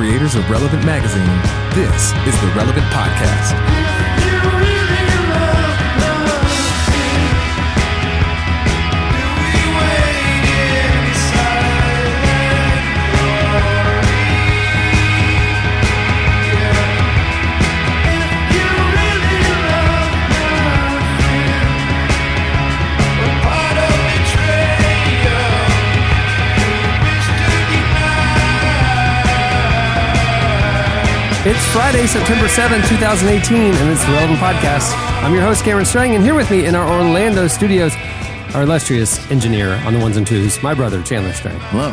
creators of Relevant Magazine, this is the Relevant Podcast. It's Friday, September 7, 2018, and it's the Relevant Podcast. I'm your host, Cameron Strang, and here with me in our Orlando studios, our illustrious engineer on the ones and twos, my brother, Chandler Strang. Hello.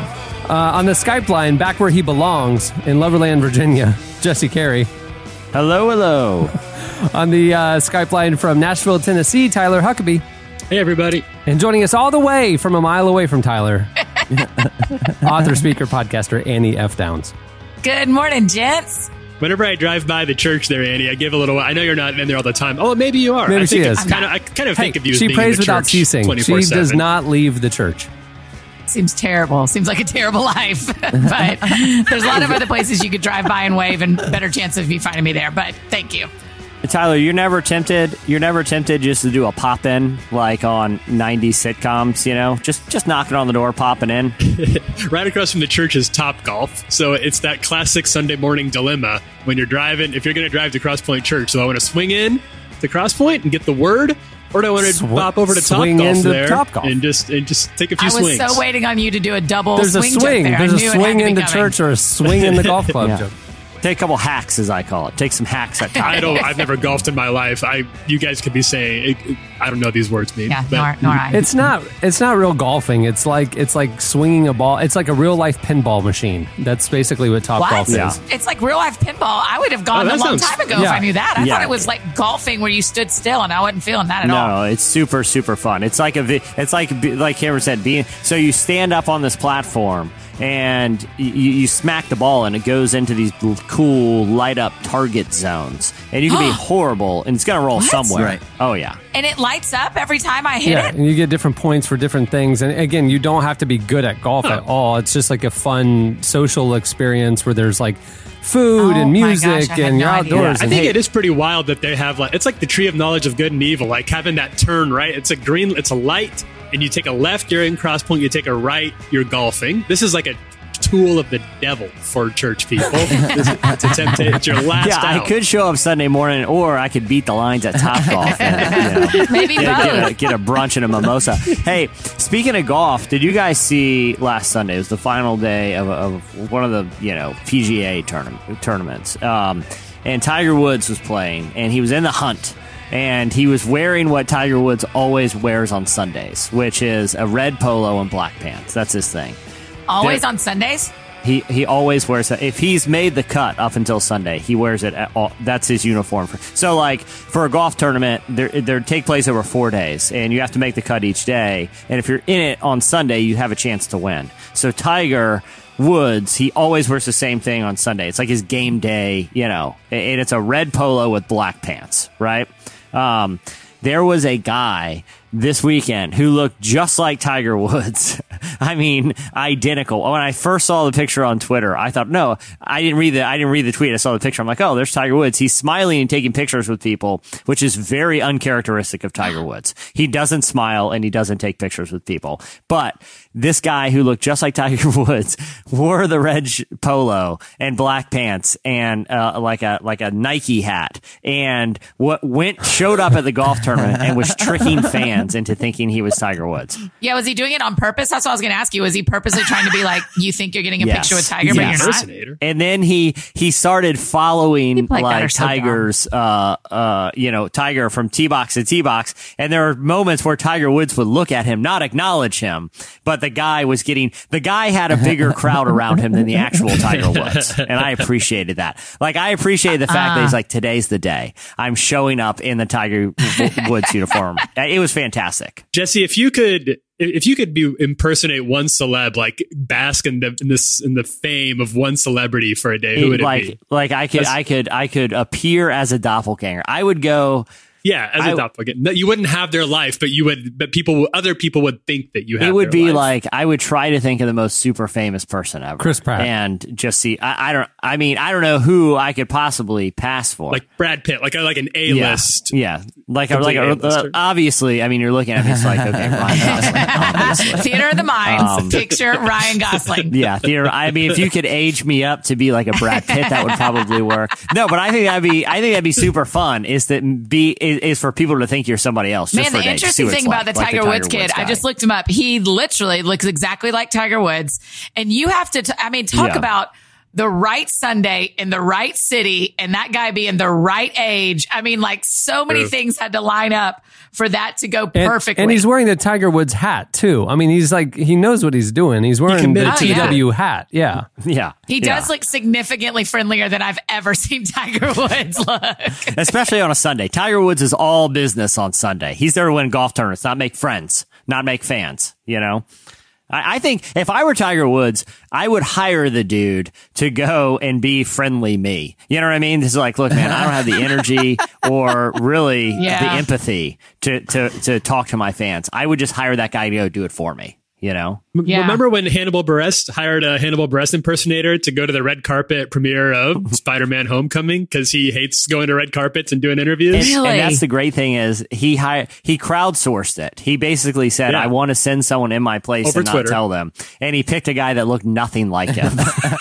Uh, on the Skype line, back where he belongs, in Loverland, Virginia, Jesse Carey. Hello, hello. On the uh, Skype line from Nashville, Tennessee, Tyler Huckabee. Hey, everybody. And joining us all the way from a mile away from Tyler, author, speaker, podcaster, Annie F. Downs. Good morning, gents. Whenever I drive by the church there, Annie, I give a little. I know you're not in there all the time. Oh, maybe you are. Maybe I she think is. Kind of, I kind of Hey, think of you as she being prays in the without ceasing. She 24/7. does not leave the church. Seems terrible. Seems like a terrible life. but there's a lot of other places you could drive by and wave, and better chance of you finding me there. But thank you. Tyler, you're never tempted. You're never tempted just to do a pop in like on '90s sitcoms. You know, just just knocking on the door, popping in. Right across from the church is Top Golf, so it's that classic Sunday morning dilemma when you're driving. If you're going to drive to Cross Point Church, so I want to swing in to Cross Point and get the word, or do I want to Sw- pop over to Top swing Golf into there Topgolf. and just and just take a few I was swings? so waiting on you to do a double There's a swing. joke swing. there. I There's a knew it swing to be into coming. church or a swing in the golf club Yeah. Joke. Take a couple hacks, as I call it. Take some hacks at I don't. I've never golfed in my life. I. You guys could be saying. I don't know what these words mean. Yeah, but nor, nor I. It's not. It's not real golfing. It's like it's like swinging a ball. It's like a real life pinball machine. That's basically what Top what? Golf Yeah. is. It's like real life pinball. I would have Oh, gone that a long sounds- time ago Yeah. if I knew that. I Yeah. thought it was like golfing where you stood still, and I wasn't feeling that at all. No, it's super super fun. It's like a it's like like Cameron said, being so you stand up on this platform and you, you smack the ball and it goes into these cool light up target zones and you can be horrible and it's gonna roll What? somewhere. Right. Oh yeah. And it lights up every time I hit Yeah, it. and you get different points for different things. And again, you don't have to be good at golf at all. It's just like a fun social experience where there's like food Oh and music gosh, and no you're idea. outdoors. I think hey, it is pretty wild that they have like it's like the tree of knowledge of good and evil, like having that turn right. It's a green, it's a light, and you take a left, you're in cross point. You take a right, you're golfing. This is like a tool of the devil for church people. This is- it's a temptation. It's your last Yeah, I could show up Sunday morning, or I could beat the lines at Top Golf. And, you know, Maybe get, both. get, a, get a brunch and a mimosa. Hey, speaking of golf, did you guys see last Sunday? It was the final day of, of one of the you know PGA tournament, tournaments, um, and Tiger Woods was playing, and he was in the hunt. And he was wearing what Tiger Woods always wears on Sundays, which is a red polo and black pants. That's his thing. Always on Sundays. He he always wears that. If he's made the cut up until Sunday, he wears it. At all, that's his uniform. For, so, like for a golf tournament, there there take place over four days, and you have to make the cut each day. And if you're in it on Sunday, you have a chance to win. So Tiger Woods, he always wears the same thing on Sunday. It's like his game day, you know, and it's a red polo with black pants, right? Um, there was a guy this weekend who looked just like Tiger Woods. I mean, identical. When I first saw the picture on Twitter, I thought, no, I didn't read the, I didn't read the tweet. I saw the picture. I'm like, oh, there's Tiger Woods. He's smiling and taking pictures with people, which is very uncharacteristic of Tiger Woods. He doesn't smile and he doesn't take pictures with people. But this guy who looked just like Tiger Woods wore the red sh- polo and black pants and uh, like a like a Nike hat and what went showed up at the golf tournament and was tricking fans into thinking he was Tiger Woods. Yeah, was he doing it on purpose? That's what I was going to ask you. Was he purposely trying to be like, you think you're getting a Yes. picture with Tiger, but you're not? And then he he started following People like that are like so. Tiger's uh uh you know Tiger from T box to T box, and there are moments where Tiger Woods would look at him, not acknowledge him, but the guy was getting the guy had a bigger crowd around him than the actual Tiger Woods, and I appreciated that. Like I appreciated the fact that Uh-uh. he's uh. like today's the day I'm showing up in the Tiger Woods uniform. It was fantastic. Jesse, if you could, if you could be impersonate one celeb, like bask in the in this in the fame of one celebrity for a day, who would it like be? like I could That's- I could I could appear as a doppelganger. I would go. Yeah, as a I- doppelganger. No, You wouldn't have their life, but you would. But people, other people would think that you have. it would their be life. like I would try to think of the most super famous person ever, Chris Pratt. and just see. I, I don't. I mean, I don't know who I could possibly pass for. like Brad Pitt, like a, like an A list. yeah, like a, like a, A-lister. obviously. I mean, you're looking at me. It's like okay, Ryan Gosling, obviously. Theater of the Minds. Um, Picture Ryan Gosling. Yeah, theater. I mean, if you could age me up to be like a Brad Pitt, that would probably work. No, but I think that'd be. I think that'd be super fun. Is that be is, for people to think you're somebody else. Just Man, the interesting thing it's about like, the like Tiger, Woods kid, I just looked him up. He literally looks exactly like Tiger Woods. And you have to, t- I mean, talk Yeah. about the right Sunday in the right city and that guy being the right age. I mean, like so many True. things had to line up for that to go And, perfectly. and he's wearing the Tiger Woods hat too. I mean, he's like he knows what he's doing. He's wearing the committed to it. TW hat. Yeah. Yeah, he yeah. does look significantly friendlier than I've ever seen Tiger Woods look. especially on a Sunday. Tiger Woods is all business on Sunday. He's there to win golf tournaments, not make friends, not make fans. You know, I, I think if I were Tiger Woods, I would hire the dude to go and be friendly me. You know what I mean? This is like, look, man, I don't have the energy or really Yeah. the empathy to to to talk to my fans. I would just hire that guy to go do it for me. You know, M- Yeah. Remember when Hannibal Buress hired a Hannibal Buress impersonator to go to the red carpet premiere of Spider-Man: Homecoming because he hates going to red carpets and doing interviews? And, Really? and that's the great thing is he hi- he crowdsourced it. He basically said, Yeah. "I want to send someone in my place Over and not Twitter. tell them." And he picked a guy that looked nothing like him.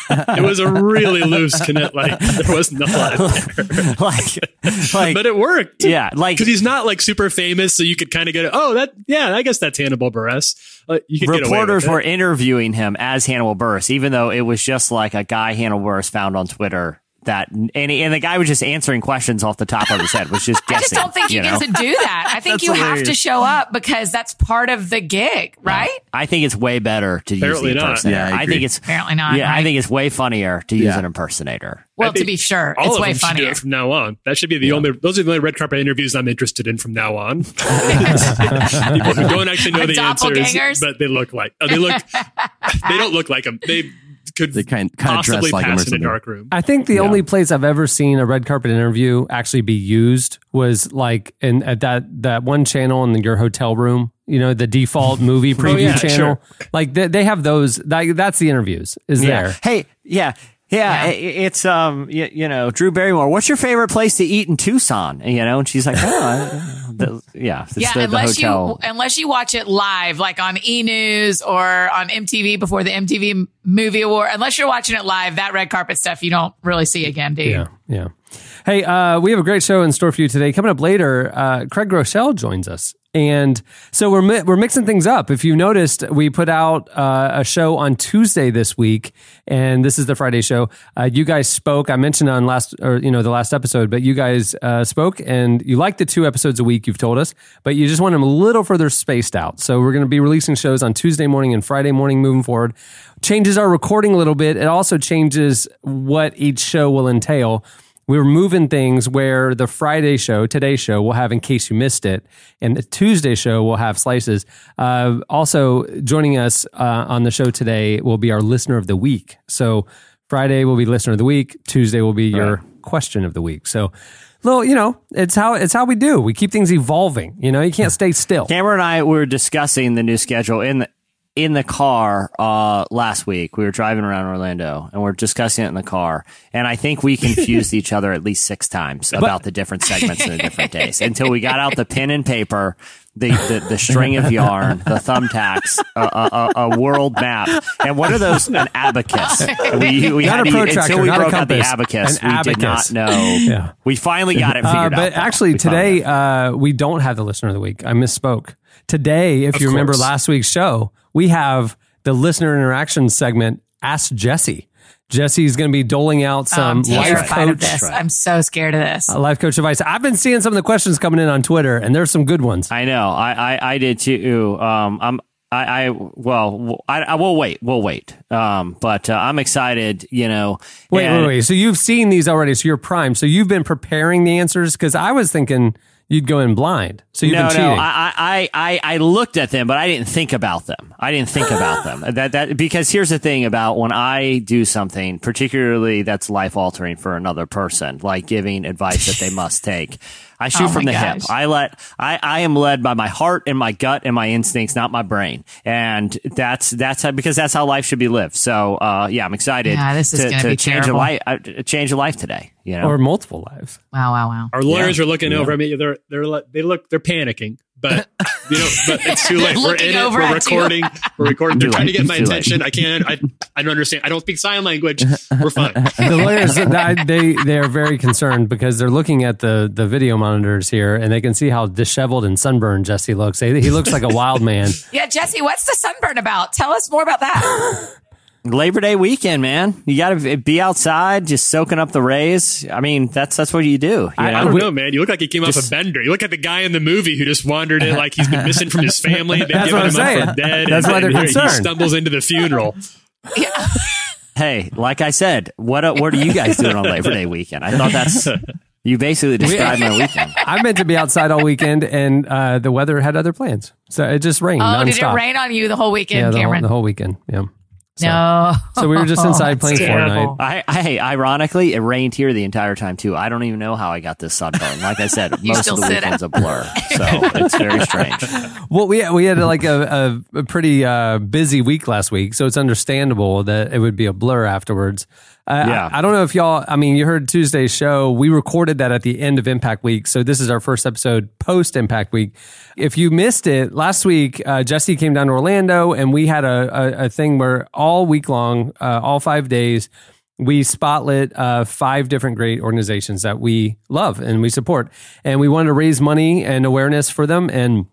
It was a really loose connect. Like there was no lot there, like, like, but it worked. yeah, like because he's not like super famous, so you could kind of get, oh, that yeah, I guess that's Hannibal Buress. Uh, you could reporters were interviewing him as Hannibal Buress, even though it was just like a guy Hannibal Buress found on Twitter. That and, and the guy was just answering questions off the top of his head, was just guessing. I just don't think you, know? get to do that. I think That's you have to show up because that's part of the gig, right? I think it's way better to use Apparently the not. impersonator. Yeah, I I, think it's Apparently not, Yeah, I think it's way funnier to use Yeah. an impersonator. Well, to be sure, All it's of way them should do funnier. it from now on. That should be the only. Those are the only red carpet interviews I'm interested in from now on. People who don't actually know the answers, but they look like. Oh, they look. they don't look like them. They could. They kind- kind of dress like like 'em or in a something. dark room. I think the only place I've ever seen a red carpet interview actually be used was like in at that that one channel in your hotel room. You know, the default movie preview yeah, channel. Like they, they have those. That, that's the interviews. Is Yeah. there? Hey, yeah. Yeah, Yeah. it's um, you, you know, Drew Barrymore. What's your favorite place to eat in Tucson? You know, and she's like, oh, I- the, yeah, it's Yeah, the, the unless you unless you watch it live, like on E News or on MTV before the MTV Movie Award. Unless you're watching it live, that red carpet stuff you don't really see again, do you? Yeah, yeah. Hey, uh, we have a great show in store for you today. Coming up later, uh, Craig Groeschel joins us. And so we're mi- we're mixing things up. If you noticed, we put out uh, a show on Tuesday this week, and this is the Friday show. Uh, you guys spoke. I mentioned on last or you know the last episode, but you guys uh, spoke, and you like the two episodes a week. You've told us, but you just want them a little further spaced out. So we're going to be releasing shows on Tuesday morning and Friday morning moving forward. Changes our recording a little bit. It also changes what each show will entail we're moving things where the Friday show, today's show, we'll have in case you missed it, and the Tuesday show will have slices. Uh, also, joining us uh, on the show today will be our listener of the week. So Friday will be listener of the week. Tuesday will be your question of the week. So, little, you know, it's how it's how we do. We keep things evolving. You know, you can't stay still. Cameron and I were discussing the new schedule in the in the car uh, last week. We were driving around Orlando and we're discussing it in the car. And I think we confused each other at least six times about the different segments and the different days until we got out the pen and paper. The, the, the string of yarn, the thumbtacks, a, a, a, a world map, and what are those? An abacus. We, we Not had a to- protractor, until we broke out the abacus. we did not know. Yeah. We finally got it Uh, figured out. but actually, We today uh, we don't have the listener of the week. I misspoke. Today, if Of you remember last week's show, we have the listener interaction segment. Ask Jesse. Jesse's going to be doling out some I'm life terrified of coach, this. I'm so scared of this. uh, life coach advice. I've been seeing some of the questions coming in on Twitter, and there's some good ones. I know. I, I, I did too. Um, I'm, I, I, well, I, I will wait. We'll wait. Um, but uh, I'm excited, you know. Wait, and- wait, wait. So you've seen these already. So you're primed. So you've been preparing the answers because I was thinking you'd go in blind. So you've no, been cheating. no, I, I, I, I looked at them, but I didn't think about them. I didn't think about them. That, that, because here's the thing about when I do something, particularly that's life altering for another person, like giving advice that they must take. I shoot Oh from my the hip. I let I, I am led by my heart and my gut and my instincts, not my brain. And that's that's how, because that's how life should be lived. So uh, yeah, I'm excited Yeah, this is to, gonna be change a life uh, change a life today. You know, or multiple lives. Wow, wow, wow. Our lawyers Yeah. are looking Yeah. over at me. They're they're like- they look they're panicking, but you know, but it's too late. We're in it. over We're at you. recording. We're recording. They're trying to get my Too late. attention. I can't. I I don't understand. I don't speak sign language. We're fine. The lawyers they they are very concerned because they're looking at the the video monitors here and they can see how disheveled and sunburned Jesse looks. He he looks like a wild man. Yeah, Jesse, what's the sunburn about? Tell us more about that. Labor Day weekend, man. You got to be outside, just soaking up the rays. I mean, that's that's what you do. You I know? don't know, man. You look like you came off Just- a bender. You look like the guy in the movie who just wandered in, like he's been missing from his family. They've That's given what I'm him up saying. for dead. That's and, why they're and concerned. He stumbles into the funeral. Hey, like I said, what uh, what are you guys doing on Labor Day weekend? I thought that's you basically described my weekend. I meant to be outside all weekend and uh, the weather had other plans, so it just rained. Oh, did it rain on you the whole weekend, Yeah, the whole, Cameron? the whole weekend. Yeah. So, no. So we were just inside playing That's terrible. Fortnite. I, I, hey, ironically, it rained here the entire time too. I don't even know how I got this sunburn. Like I said, most of the sit weekend's a blur, so it's very strange. Well, we we had like a, a, a pretty uh, busy week last week, so it's understandable that it would be a blur afterwards. Uh, Yeah. I, I don't know if y'all. I mean, you heard Tuesday's show. We recorded that at the end of Impact Week, so this is our first episode post Impact Week. If you missed it last week, uh, Jesse came down to Orlando, and we had a, a, a thing where all week long, uh, all five days. We spotlit uh, five different great organizations that we love and we support, and we wanted to raise money and awareness for them. And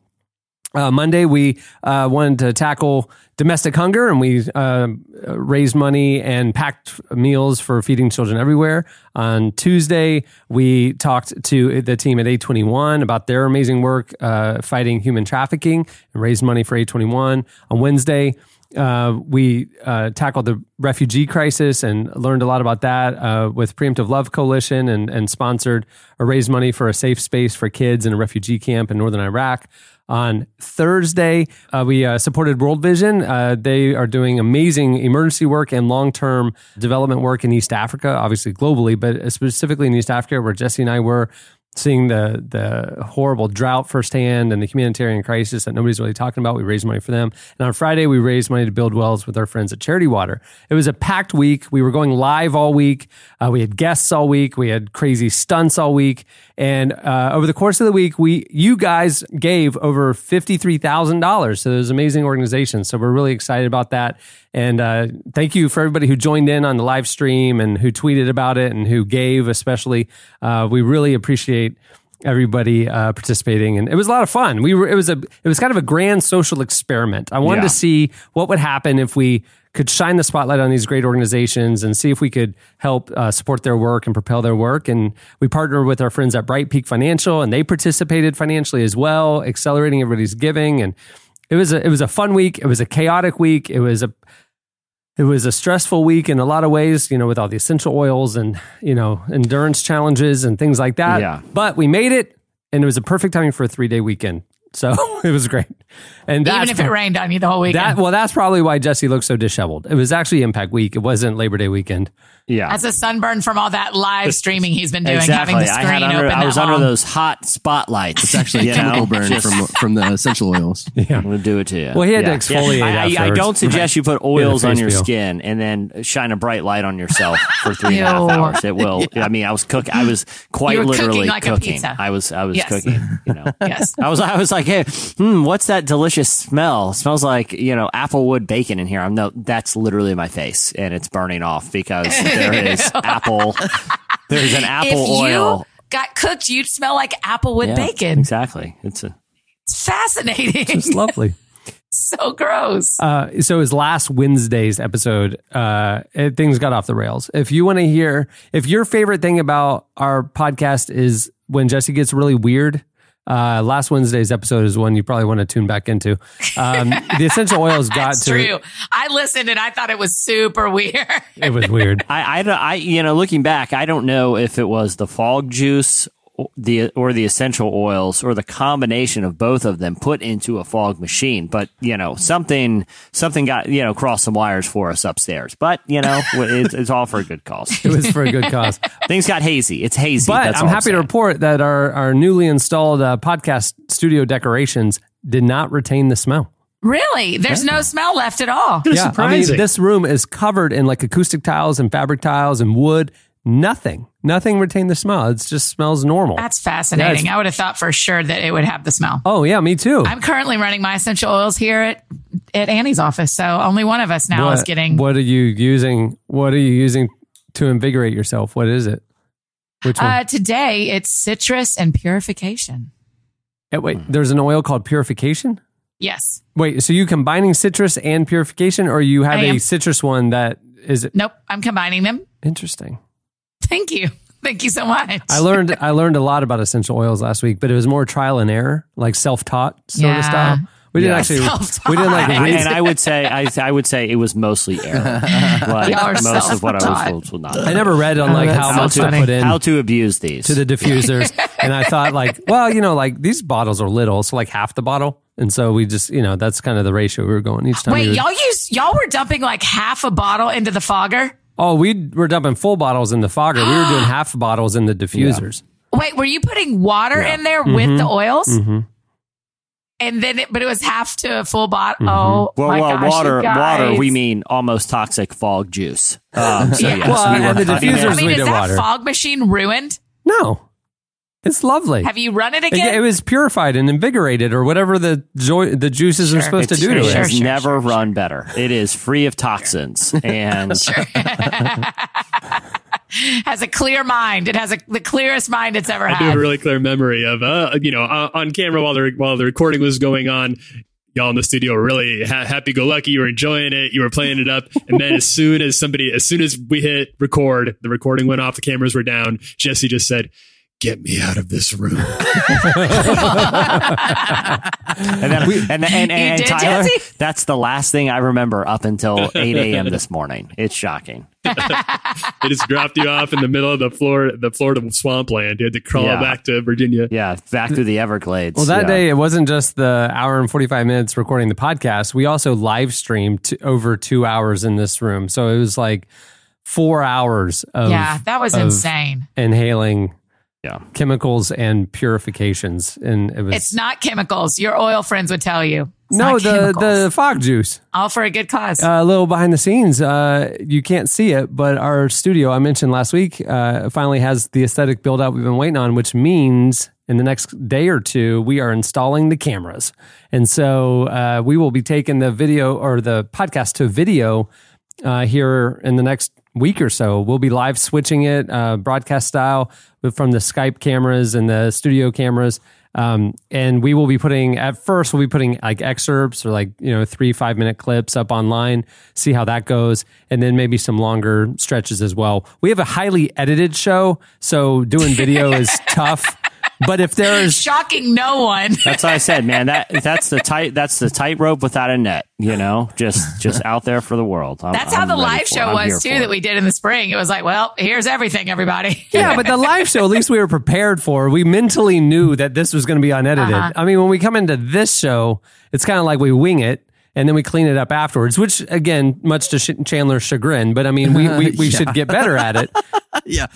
uh, Monday, we uh, wanted to tackle domestic hunger and we uh, raised money and packed meals for feeding children everywhere. On Tuesday, we talked to the team at A21 about their amazing work uh, fighting human trafficking and raised money for A21. On Wednesday, uh, we uh, tackled the refugee crisis and learned a lot about that uh, with Preemptive Love Coalition and, and sponsored or raised money for a safe space for kids in a refugee camp in northern Iraq. On Thursday, uh, we uh, supported World Vision. They are doing amazing emergency work and long term development work in East Africa, obviously globally, but specifically in East Africa, where Jesse and I were seeing the the horrible drought firsthand and the humanitarian crisis that nobody's really talking about. We raised money for them. And on Friday, we raised money to build wells with our friends at Charity Water. It was a packed week. We were going live all week. Uh, we had guests all week. We had crazy stunts all week. And uh, over the course of the week, we you guys gave over fifty three thousand dollars to those amazing organizations. So we're really excited about that. And uh, thank you for everybody who joined in on the live stream and who tweeted about it and who gave, especially. Uh, we really appreciate everybody uh, participating, and it was a lot of fun. We were it was a it was kind of a grand social experiment. I wanted Yeah. to see what would happen if we could shine the spotlight on these great organizations and see if we could help uh, support their work and propel their work. And we partnered with our friends at Bright Peak Financial, and they participated financially as well, accelerating everybody's giving. And it was a it was a fun week. It was a chaotic week. It was a it was a stressful week in a lot of ways, you know, with all the essential oils and, you know, endurance challenges and things like that. Yeah. But we made it and it was a perfect timing for a three day weekend. So it was great. And Even if it rained on you the whole weekend. that well, that's probably why Jesse looked so disheveled. It was actually Impact Week. It wasn't Labor Day weekend. Yeah, That's a sunburn from all that live streaming he's been doing, exactly. having the I screen had under, open. I was that under long. those hot spotlights. It's actually a chemical burn from from the essential oils. Yeah. I'm gonna do it to you. Well, he had to exfoliate I, I, I don't suggest you put oils the on your peel. skin and then shine a bright light on yourself for three and a half hours. It will. I mean, I was cooking. I was quite You were literally cooking like a cooking. pizza. I was. I was Yes. cooking. You know. Yes. I was. I was like, hey, hmm, what's that delicious smell? It smells like you know applewood bacon in here. I'm no. That's literally my face, and it's burning off because there is apple. There's an apple if you oil. got cooked, you'd smell like applewood Yeah, bacon. Exactly. It's a. It's fascinating. It's lovely. so gross. Uh, so his last Wednesday's episode, uh, it, things got off the rails. If you want to hear, if your favorite thing about our podcast is when Jesse gets really weird, uh, last Wednesday's episode is one you probably want to tune back into. Um, the essential oils got That's to true. I listened and I thought it was super weird. it was weird. I, I, I, you know, looking back, I don't know if it was the fog juice the or the essential oils or the combination of both of them put into a fog machine. But you know something something got you know crossed some wires for us upstairs. But you know it's, it's all for a good cause. It was for a good cause. Things got hazy. It's hazy. But That's I'm all happy to report that our, our newly installed uh, podcast studio decorations did not retain the smell. Really? There's no smell left at all. That's I mean, surprising. this room is covered in like acoustic tiles and fabric tiles and wood. Nothing, nothing retained the smell. It just smells normal. That's fascinating. Yeah, I would have thought for sure that it would have the smell. oh yeah, me too. I'm currently running my essential oils here at, at Annie's office. So only one of us now what, is getting. What are you using? What are you using to invigorate yourself? What is it? Which one? Uh, today, it's citrus and purification. Eh, wait, there's an oil called purification. Yes. Wait, so you combining citrus and purification, or you have a citrus one that is it Nope. I'm combining them. interesting? Thank you. Thank you so much. I learned I learned a lot about essential oils last week, but it was more trial and error, like self taught sort of Yeah. style. We didn't Yeah. actually Self-taught. we didn't like And, read. and I would say I, I would say it was mostly error. Like Y'all are most of what I was told was not. I never read on like that's how so much to put in How to abuse these? to the diffusers, and I thought like, well, you know, like these bottles are little, so like half the bottle, and so we just, you know, that's kind of the ratio we were going each time. we Wait, were- y'all use y'all were dumping like half a bottle into the fogger. Oh, we were dumping full bottles in the fogger. We were doing half bottles in the diffusers. Wait, were you putting water in there Mm-hmm. with the oils? And then, it, but it was half to a full bottle. Oh, well, my well, gosh, water, you guys. water. We mean almost toxic fog juice. Um, so Yeah. yes, Well, we were and the cutting diffusers I mean, we is did that water. fog machine ruined? No, it's lovely. Have you run it It, again? it was purified and invigorated, or whatever the joy, the juices are Sure. supposed to It's- do to it it. has Sure, sure, never run better. It is free of toxins, and has a clear mind. It has a, the clearest mind it's ever had. I do have a really clear memory of, uh, you know, uh, on camera while the while the recording was going on. Y'all in the studio were really ha- happy go lucky. You were enjoying it. You were playing it up. And then as soon as somebody, as soon as we hit record, the recording went off, the cameras were down. Jesse just said, Get me out of this room. and then and and, and, and did, Tyler, Jesse? that's the last thing I remember up until eight a.m. this morning. It's shocking. they just dropped you off in the middle of the floor, the Florida swampland. You had to crawl Yeah. back to Virginia. Yeah, back through the Everglades. Well, that yeah. day it wasn't just the hour and forty five minutes recording the podcast. We also live streamed to over two hours in this room, so it was like four hours of yeah, that was of insane. inhaling Yeah. chemicals and purifications, and it was It's not chemicals. Your oil friends would tell you. It's no the chemicals. the fog juice. all for a good cause. Uh, a little behind the scenes. Uh, you can't see it, but our studio I mentioned last week uh, finally has the aesthetic build out we've been waiting on, which means in the next day or two we are installing the cameras, and so uh, we will be taking the video or the podcast to video uh, here in the next week or so. We'll be live switching it uh, broadcast style from the Skype cameras and the studio cameras. Um, and we will be putting at first we'll be putting like excerpts or like you know three five minute clips up online see how that goes and then maybe some longer stretches as well we have a highly edited show so doing video is tough but if there is Shocking no one. That's what I said, man. That that's the tight that's the tightrope without a net. You know, just just out there for the world. I'm- That's how I'm the live for it. show was too that it. we did in the spring. It was like, well, here's everything, everybody. Yeah, but the live show, at least we were prepared for. We mentally knew that this was going to be unedited. Uh-huh. I mean, when we come into this show, it's kind of like we wing it and then we clean it up afterwards, which again, much to Chandler's chagrin, but I mean, we, we, we should get better at it. yeah.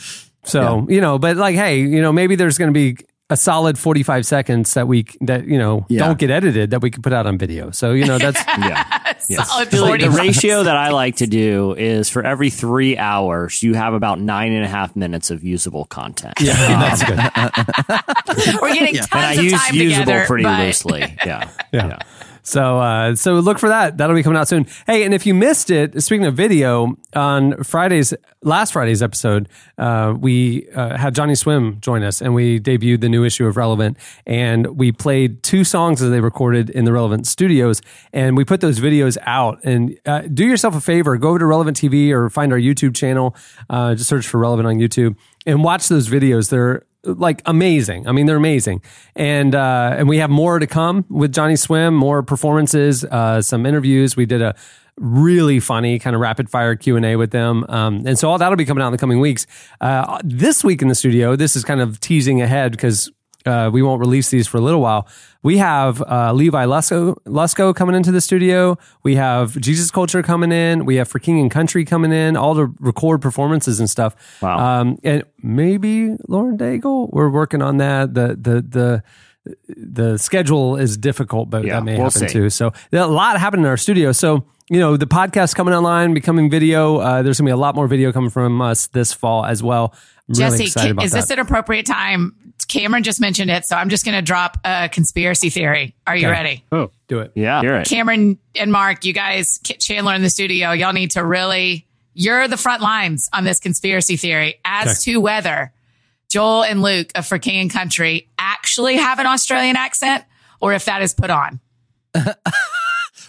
So, you know, but like, hey, you know, maybe there's going to be a solid 45 seconds that we, that, you know, Yeah. don't get edited that we can put out on video. So, you know, that's, Yeah. Solid The ratio that I like to do is for every three hours, you have about nine and a half minutes of usable content. yeah, that's good. We're getting And tons I of use time usable together. pretty but loosely. Yeah. Yeah. So, uh, so look for that. That'll be coming out soon. Hey, and if you missed it, speaking of video, on Friday's last Friday's episode, uh, we uh, had Johnnyswim join us, and we debuted the new issue of Relevant, and we played two songs that they recorded in the Relevant studios, and we put those videos out. And uh, do yourself a favor, go over to Relevant TV or find our YouTube channel. Uh, just search for Relevant on YouTube and watch those videos. They're like amazing. I mean, they're amazing, and uh, and we have more to come with Johnnyswim, more performances, uh, some interviews. We did a really funny kind of rapid fire q&a with them um, and so all that'll be coming out in the coming weeks uh, this week in the studio this is kind of teasing ahead because uh, we won't release these for a little while. We have uh, Levi Lusco, Lusko coming into the studio. We have Jesus Culture coming in. We have For King and Country coming in. All to record performances and stuff. Wow. Um, and maybe Lauren Daigle. We're working on that. The the the the schedule is difficult, but Yeah, that may we'll happen see. too. So a lot happening in our studio. So you know the podcast coming online, becoming video. Uh, there's gonna be a lot more video coming from us this fall as well. I'm really Jesse, excited ca- about is that. this an appropriate time? Cameron just mentioned it, so I'm just going to drop a conspiracy theory. Are you Okay. ready? Oh, Do it. Yeah, hear it. Cameron and Mark, you guys, K- Chandler in the studio, y'all need to really, you're the front lines on this conspiracy theory as to whether Joel and Luke of For King and Country actually have an Australian accent or if that is put on.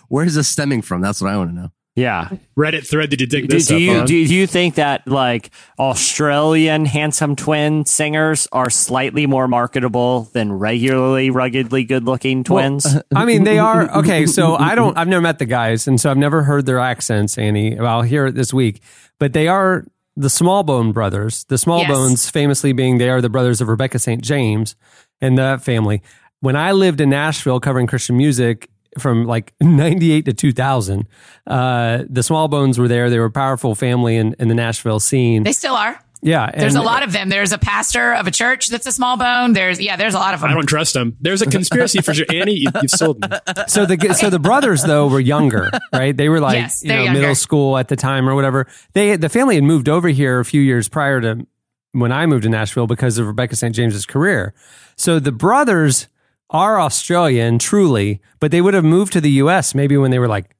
Where is this stemming from? That's what I want to know. Yeah. Reddit thread did you dig Do, this do up you on? do, you think that like Australian handsome twin singers are slightly more marketable than regularly ruggedly good looking twins? I mean, they are okay. So I don't. I've never met the guys, and so I've never heard their accents. Annie, I'll hear it this week. But they are the Smallbone brothers. The Smallbones, Yes. famously being they are the brothers of Rebecca St. James and that family. When I lived in Nashville covering Christian music from like 98 to 2000, uh, the Smallbones were there. They were a powerful family in, in the Nashville scene. They still are. yeah. There's a lot of them. There's a pastor of a church that's a Smallbone. There's, yeah, there's a lot of them. I don't trust him. There's a conspiracy for sure. Annie, you, you've sold me. so the so the brothers though were younger, right? They were like Yes, you know younger. middle school at the time or whatever. They the family had moved over here a few years prior to when I moved to Nashville because of Rebecca St. James's career. So the brothers are Australian truly, but they would have moved to the U.S. maybe when they were like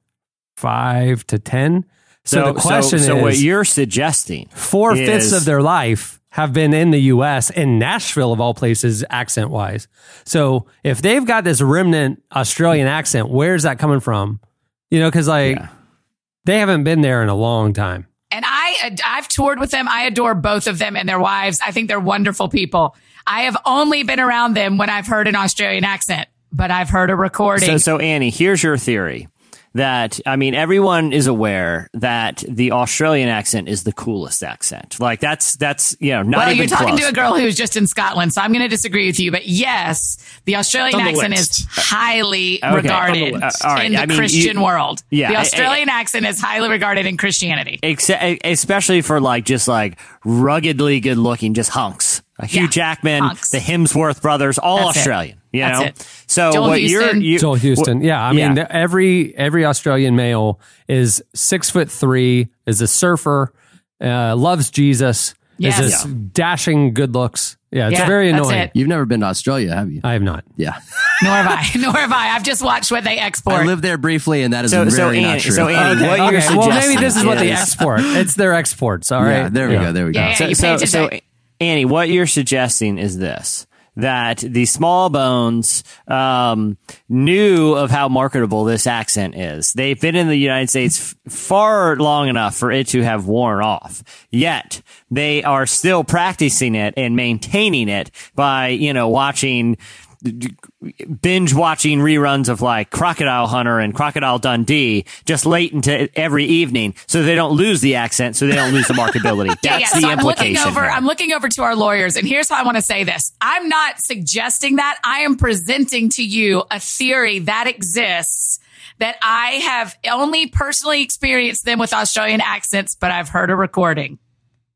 five to ten. So, the question so is, what you're suggesting four fifths of their life have been in the U.S. in Nashville of all places, accent wise. So if they've got this remnant Australian accent, where's that coming from? You know, because like Yeah. they haven't been there in a long time. And I, I've toured with them. I adore both of them and their wives. I think they're wonderful people. I have only been around them when I've heard an Australian accent, but I've heard a recording. So, so Annie, here's your theory. That I mean, everyone is aware that the Australian accent is the coolest accent. Like that's that's you know not well, even you're talking close. to a girl who's just in Scotland, so I'm going to disagree with you. But yes, the Australian the accent list. is highly Okay. regarded the. Uh, right. in the I mean, Christian you- world. Yeah, the I- I- Australian accent is highly regarded in Christianity. Exce- especially for like just like ruggedly good looking, just hunks. Uh, Hugh Yeah, Jackman, hunks. the Hemsworth brothers, all That's it. Australian. You That's know, it. so Joel what you're Houston. you, Joel Houston, yeah. I mean, yeah. every every Australian male is six foot three, is a surfer, uh, loves Jesus, Yes. is this dashing good looks. Yeah, it's Yeah, very that's annoying. it. You've never been to Australia, have you? I have not. Yeah. Nor have I. Nor have I. I've just watched what they export. I lived there briefly, and that is So- very so not true. so Annie, what you're Okay, well, maybe this is what they export. It's their exports. All right. yeah, there we go. There we go. Yeah, so, you so, pay so, attention. Annie, what you're suggesting is this. That the Smallbones um, knew of how marketable this accent is. They've been in the United States f- far long enough for it to have worn off. Yet they are still practicing it and maintaining it by, you know, watching binge watching reruns of like Crocodile Hunter and Crocodile Dundee just late into every evening so they don't lose the accent, so they don't lose the marketability. That's Yeah, yeah. the So I'm looking over. I'm looking over to our lawyers, and here's how I want to say this. I'm not suggesting that. I am presenting to you a theory that exists that I have only personally experienced them with Australian accents, but I've heard a recording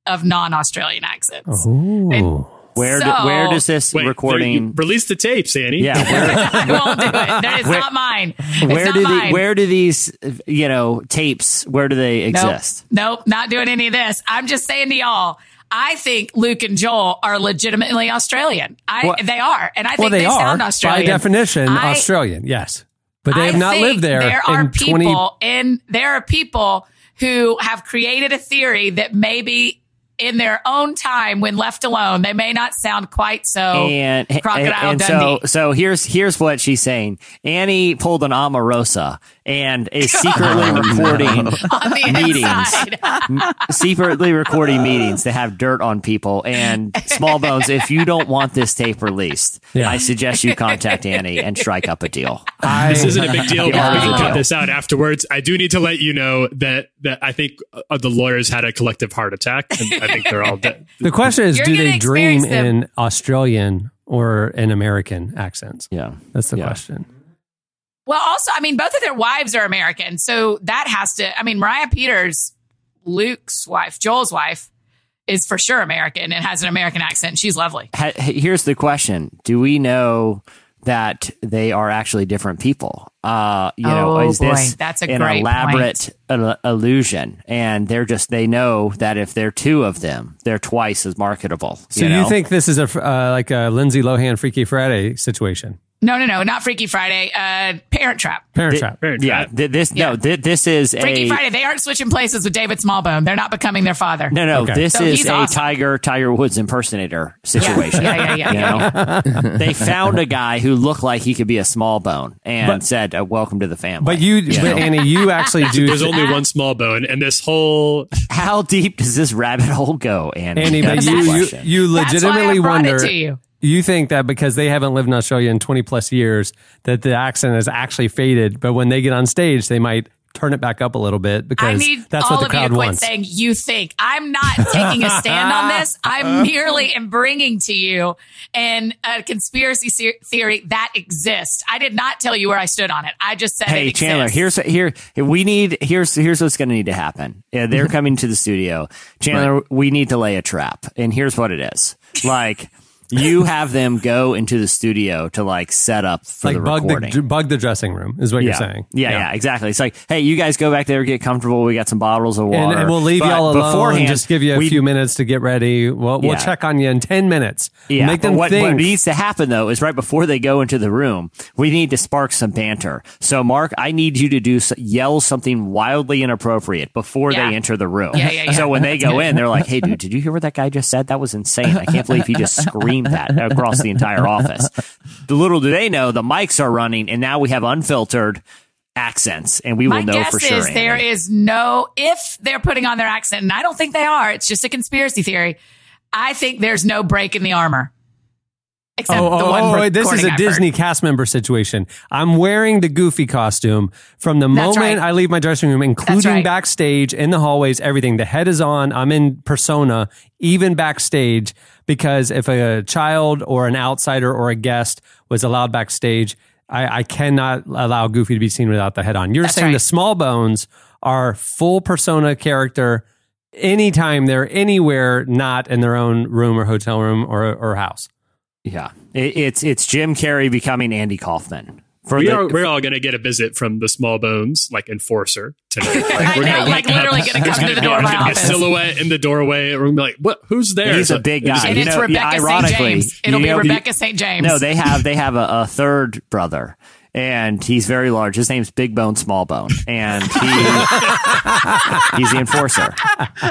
of non-Australian accents. Ooh. Where do, where does this Wait, recording? you- release the tapes, Annie. yeah, where, I won't do it. That is not mine. It's where not do mine. the, where do these you know tapes? Where do they Nope. exist? Nope, not doing any of this. I'm just saying to y'all. I think Luke and Joel are legitimately Australian. I Well- they are, and I think Well, they, are sound by definition I- Australian. Yes, but they have I not think lived there. There are in people 20 in there are people who have created a theory that maybe in their own time, when left alone, they may not sound quite so and crocodile and, and so so here's here's what she's saying. Annie pulled an Omarosa and is secretly recording on the meetings. secretly recording meetings to have dirt on people and Smallbones if you don't want this tape released Yeah. i suggest you contact annie and strike up a deal I, This isn't a big deal, but we can cut this out afterwards. I do need to let you know that that I think uh, the lawyers had a collective heart attack, and I think they're all dead. the question is, You're do they dream them. in Australian or in American accents? Yeah. That's the Yeah. question. Well, also, I mean, both of their wives are American, so that has to. I mean, Moriah Peters, Luke's wife, Joel's wife, is for sure American and has an American accent. She's lovely. Here's the question: Do we know that they are actually different people? Uh, you know, Oh, is boy, this that's a an great elaborate il- illusion? And they're just they know that if they're two of them, they're twice as marketable. So you, you, think this is a uh, like a Lindsay Lohan Freaky Friday situation? No, no, no, not Freaky Friday. Uh, Parent Trap. Parent Thi- Trap. Parent Yeah, Trap. th- this Yeah. no, th- this is Freaky a Friday. They aren't switching places with David Smallbone. They're not becoming their father. no, no. Okay. This So is a awesome. Tiger Tiger Woods impersonator situation. Yeah, yeah, yeah, you know? they found a guy who looked like he could be a Smallbone and But- said, uh, "Welcome to the family." But you, know? but Annie, you actually do. There's only one Smallbone, and this whole How deep does this rabbit hole go, Andy? Annie, but you, you, you That's why I legitimately brought it wonder. to you. You think that because they haven't lived in Australia in 20 plus years, that the accent has actually faded, but when they get on stage, they might turn it back up a little bit I because need that's all what the of you crowd to quit wants. saying you think. I'm not taking a stand on this. I'm merely am bringing to you an a conspiracy theory that exists. I did not tell you where I stood on it. I just said Hey it Chandler, here's here we need here's here's what's going to need to happen. Yeah, they're coming to the studio. Chandler, we need to lay a trap, and here's what it is. Like you have them go into the studio to like set up for like the bug recording. the bug the dressing room is what yeah. you're saying. Yeah, yeah, exactly. It's like, hey, you guys go back there, get comfortable. We got some bottles of water, And, and we'll leave But y'all alone and beforehand, just give you a we- few minutes to get ready. We'll, we'll Yeah. check on you in 10 minutes. Yeah, Make them what, think. what needs to happen though is right before they go into the room, we need to spark some banter. So, Mark, I need you to do yell something wildly inappropriate before Yeah. they enter the room. Yeah, yeah, yeah. So when they go in, they're like, "Hey, dude, did you hear what that guy just said? That was insane! I can't believe he just screamed that across the entire office." The little do they know, the mics are running, and now we have unfiltered accents, and we My will know guess for sure. is there Andy. is no if they're putting on their accent, and I don't think they are. It's just a conspiracy theory. I think there's no break in the armor. Except Oh, the oh, one oh, this is a I've Disney cast member situation. I'm wearing the goofy costume from the That's moment right. I leave my dressing room, including right. backstage, in the hallways, everything. The head is on. I'm in persona, even backstage, because if a child or an outsider or a guest was allowed backstage, I, I cannot allow Goofy to be seen without the head on. You're That's saying right. the Smallbones are full persona character anytime they're anywhere, not in their own room or hotel room or, or house. Yeah, it, it's it's Jim Carrey becoming Andy Kaufman. For we the, are we're all going to get a visit from the Smallbones like enforcer tonight. Like, we're know, gonna like literally going to There's come to the door of my there's gonna be a silhouette in the doorway. We're gonna be like, "What? Who's there?" He's So a big guy. And You it's know, Rebecca St. James. It'll you be know, Rebecca St. James. No, they have they have a, a third brother, and he's very large. His name's Big Bone Smallbone, and he he's the enforcer.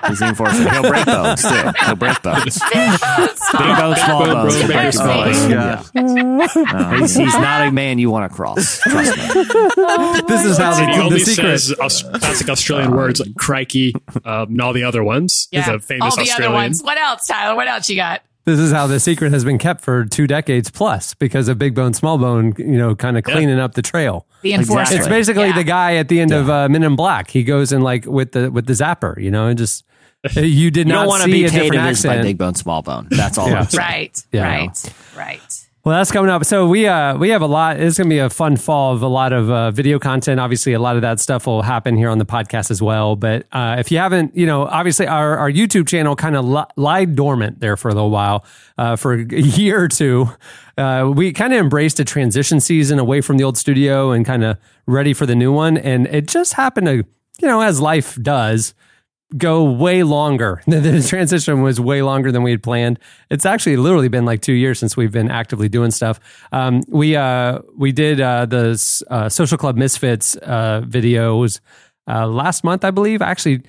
He's the enforcer. He'll break bones too. He'll break bones. Big Bone Smallbone, Bones. bro, will break your bone. bones. Yeah. Yeah. He's, he's not a man you want to cross. Trust me. This is how And he the, the secret. says Aus- classic Australian words like crikey um, and all the other ones. He's yeah. a famous all the Australian. other ones. What else, Tyler? What else you got? This is how the secret has been kept for two decades plus because of Big Bone, Smallbone, you know, kind of cleaning up the trail. The enforcer. Exactly. It's basically Yeah. the guy at the end of uh, Men in Black. He goes in like with the with the zapper, you know, and just you did You not don't want to see be a different hated as by. Big Bone Smallbone. That's all. Yeah. I'm saying. Right. Yeah, right. Right. Well, that's coming up. So we uh we have a lot. It's going to be a fun fall of a lot of uh, video content. Obviously, a lot of that stuff will happen here on the podcast as well. But uh, if you haven't, you know, obviously our our YouTube channel kind of li- lied dormant there for a little while, uh, for a year or two. Uh, we kind of embraced a transition season away from the old studio and kind of ready for the new one. And it just happened to, you know, as life does go way longer. The, the transition was way longer than we had planned. It's actually literally been like two years since we've been actively doing stuff. Um, we uh, we did uh, the uh, Social Club Misfits uh, videos uh, last month, I believe. Actually,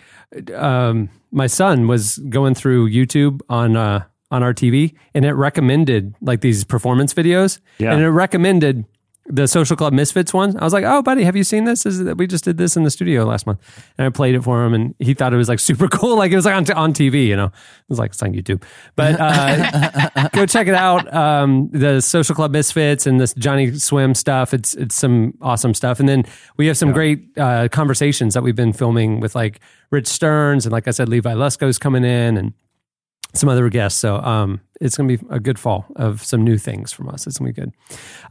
um, my son was going through YouTube on uh, on our TV, and it recommended like these performance videos, Yeah. and it recommended the Social Club Misfits one. I was like, "Oh, buddy, have you seen this? Is it, we just did this in the studio last month?" And I played it for him, and he thought it was like super cool. Like it was like on on TV, you know. It was like it's on YouTube, but uh, go check it out. Um, the Social Club Misfits and this Johnnyswim stuff. It's it's some awesome stuff. And then we have some great uh, conversations that we've been filming with like Rich Stearns and like I said, Levi Lusko's coming in and some other guests. So um, it's going to be a good fall of some new things from us. It's going to be good.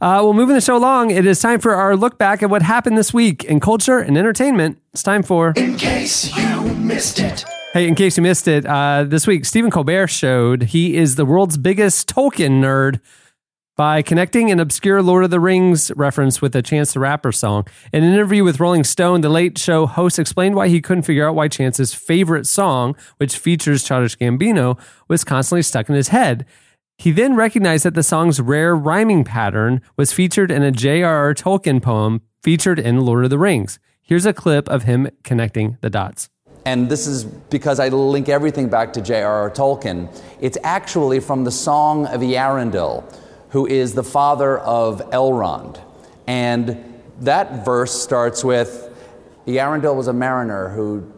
Uh, well, moving the show along, it is time for our look back at what happened this week in culture and entertainment. It's time for. In case you missed it. Hey, in case you missed it, uh, this week Stephen Colbert showed he is the world's biggest Tolkien nerd by connecting an obscure Lord of the Rings reference with a Chance the Rapper song. In an interview with Rolling Stone, the late show host explained why he couldn't figure out why Chance's favorite song, which features Childish Gambino, was constantly stuck in his head. He then recognized that the song's rare rhyming pattern was featured in a J.R.R. Tolkien poem featured in Lord of the Rings. Here's a clip of him connecting the dots. And this is because I link everything back to J.R.R. Tolkien. It's actually from the Song of Eärendil, who is the father of Elrond. And that verse starts with Eärendil was a mariner who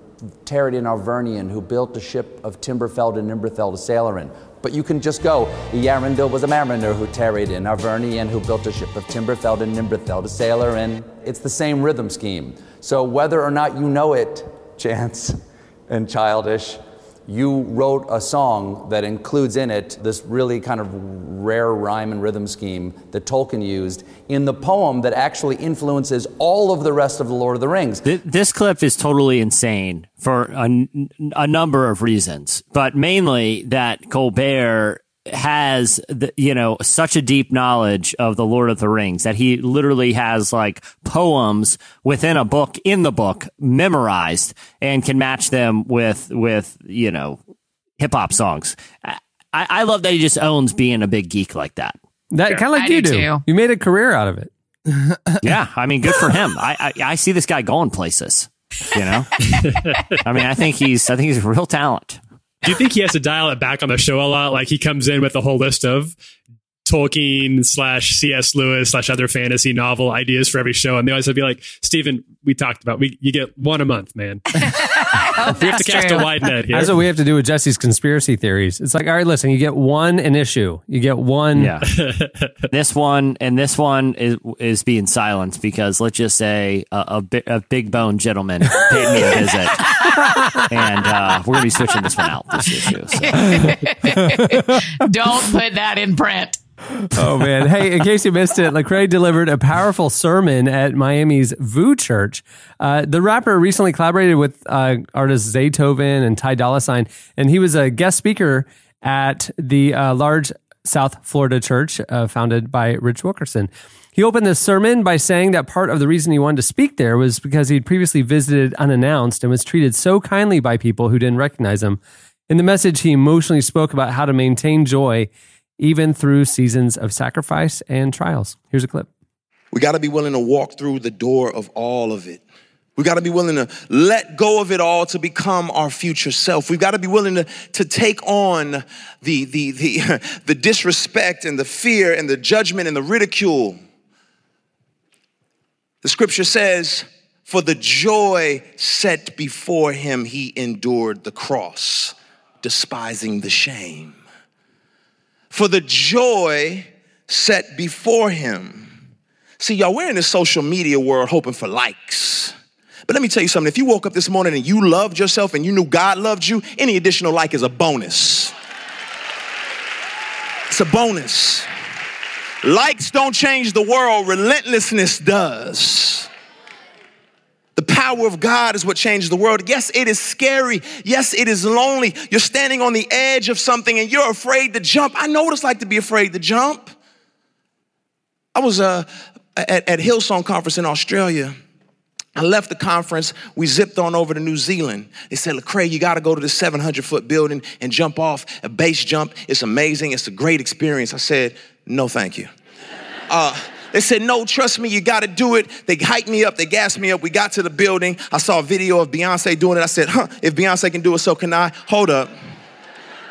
tarried in Arvernien, who built a ship of Timberfell and Nimberfell to sail in. But you can just go, Eärendil was a mariner who tarried in Arvernien, who built a ship of Timberfell and Nimberfell to sail in. It's the same rhythm scheme. So whether or not you know it, Chance and Childish, you wrote a song that includes in it this really kind of rare rhyme and rhythm scheme that Tolkien used in the poem that actually influences all of the rest of the Lord of the Rings. Th- This clip is totally insane for a number of reasons, but mainly that Colbert has the, you know such a deep knowledge of the Lord of the Rings that he literally has like poems within a book in the book memorized and can match them with with you know hip hop songs. I, I love that he just owns being a big geek like that. That kind of like I you do do. too. You made a career out of it. Yeah, I mean, good for him. I, I I see this guy going places. You know, I mean, I think he's I think he's a real talent. Do you think he has to dial it back on the show a lot? Like he comes in with a whole list of Tolkien slash C.S. Lewis slash other fantasy novel ideas for every show, and they always have to be like, Stephen, we talked about we you get one a month, man. we have to That's cast true. a wide net here. That's what we have to do with Jesse's conspiracy theories. It's like, all right, listen, you get one an issue. You get one. Yeah. this one and this one is is being silenced because let's just say a, a, bi- a big bone gentleman paid me a visit, and uh, we're gonna be switching this one out this issue. So. Don't put that in print. Oh man! Hey, in case you missed it, Lecrae delivered a powerful sermon at Miami's VOUS Church. Uh, the rapper recently collaborated with uh, artists Zaytoven and Ty Dolla Sign, and he was a guest speaker at the uh, large South Florida church uh, founded by Rich Wilkerson. He opened the sermon by saying that part of the reason he wanted to speak there was because he'd previously visited unannounced and was treated so kindly by people who didn't recognize him. In the message, he emotionally spoke about how to maintain joy even through seasons of sacrifice and trials. Here's a clip. We got to be willing to walk through the door of all of it. We got to be willing to let go of it all to become our future self. We've got to be willing to, to take on the, the, the, the disrespect and the fear and the judgment and the ridicule. The scripture says, For the joy set before him, he endured the cross, despising the shame. For the joy set before him. See, y'all, we're in this social media world hoping for likes. But let me tell you something. If you woke up this morning and you loved yourself and you knew God loved you, any additional like is a bonus. It's a bonus. Likes don't change the world, relentlessness does. The power of God is what changes the world. Yes, it is scary. Yes, it is lonely. You're standing on the edge of something and you're afraid to jump. I know what it's like to be afraid to jump. I was uh, at, at Hillsong Conference in Australia. I left the conference. We zipped on over to New Zealand. They said, Lecrae, you got to go to this 700 foot building and jump off a base jump. It's amazing. It's a great experience. I said, no, thank you. Uh, they said, no, trust me, you got to do it. They hyped me up. They gassed me up. We got to the building. I saw a video of Beyonce doing it. I said, huh, if Beyonce can do it, so can I. Hold up.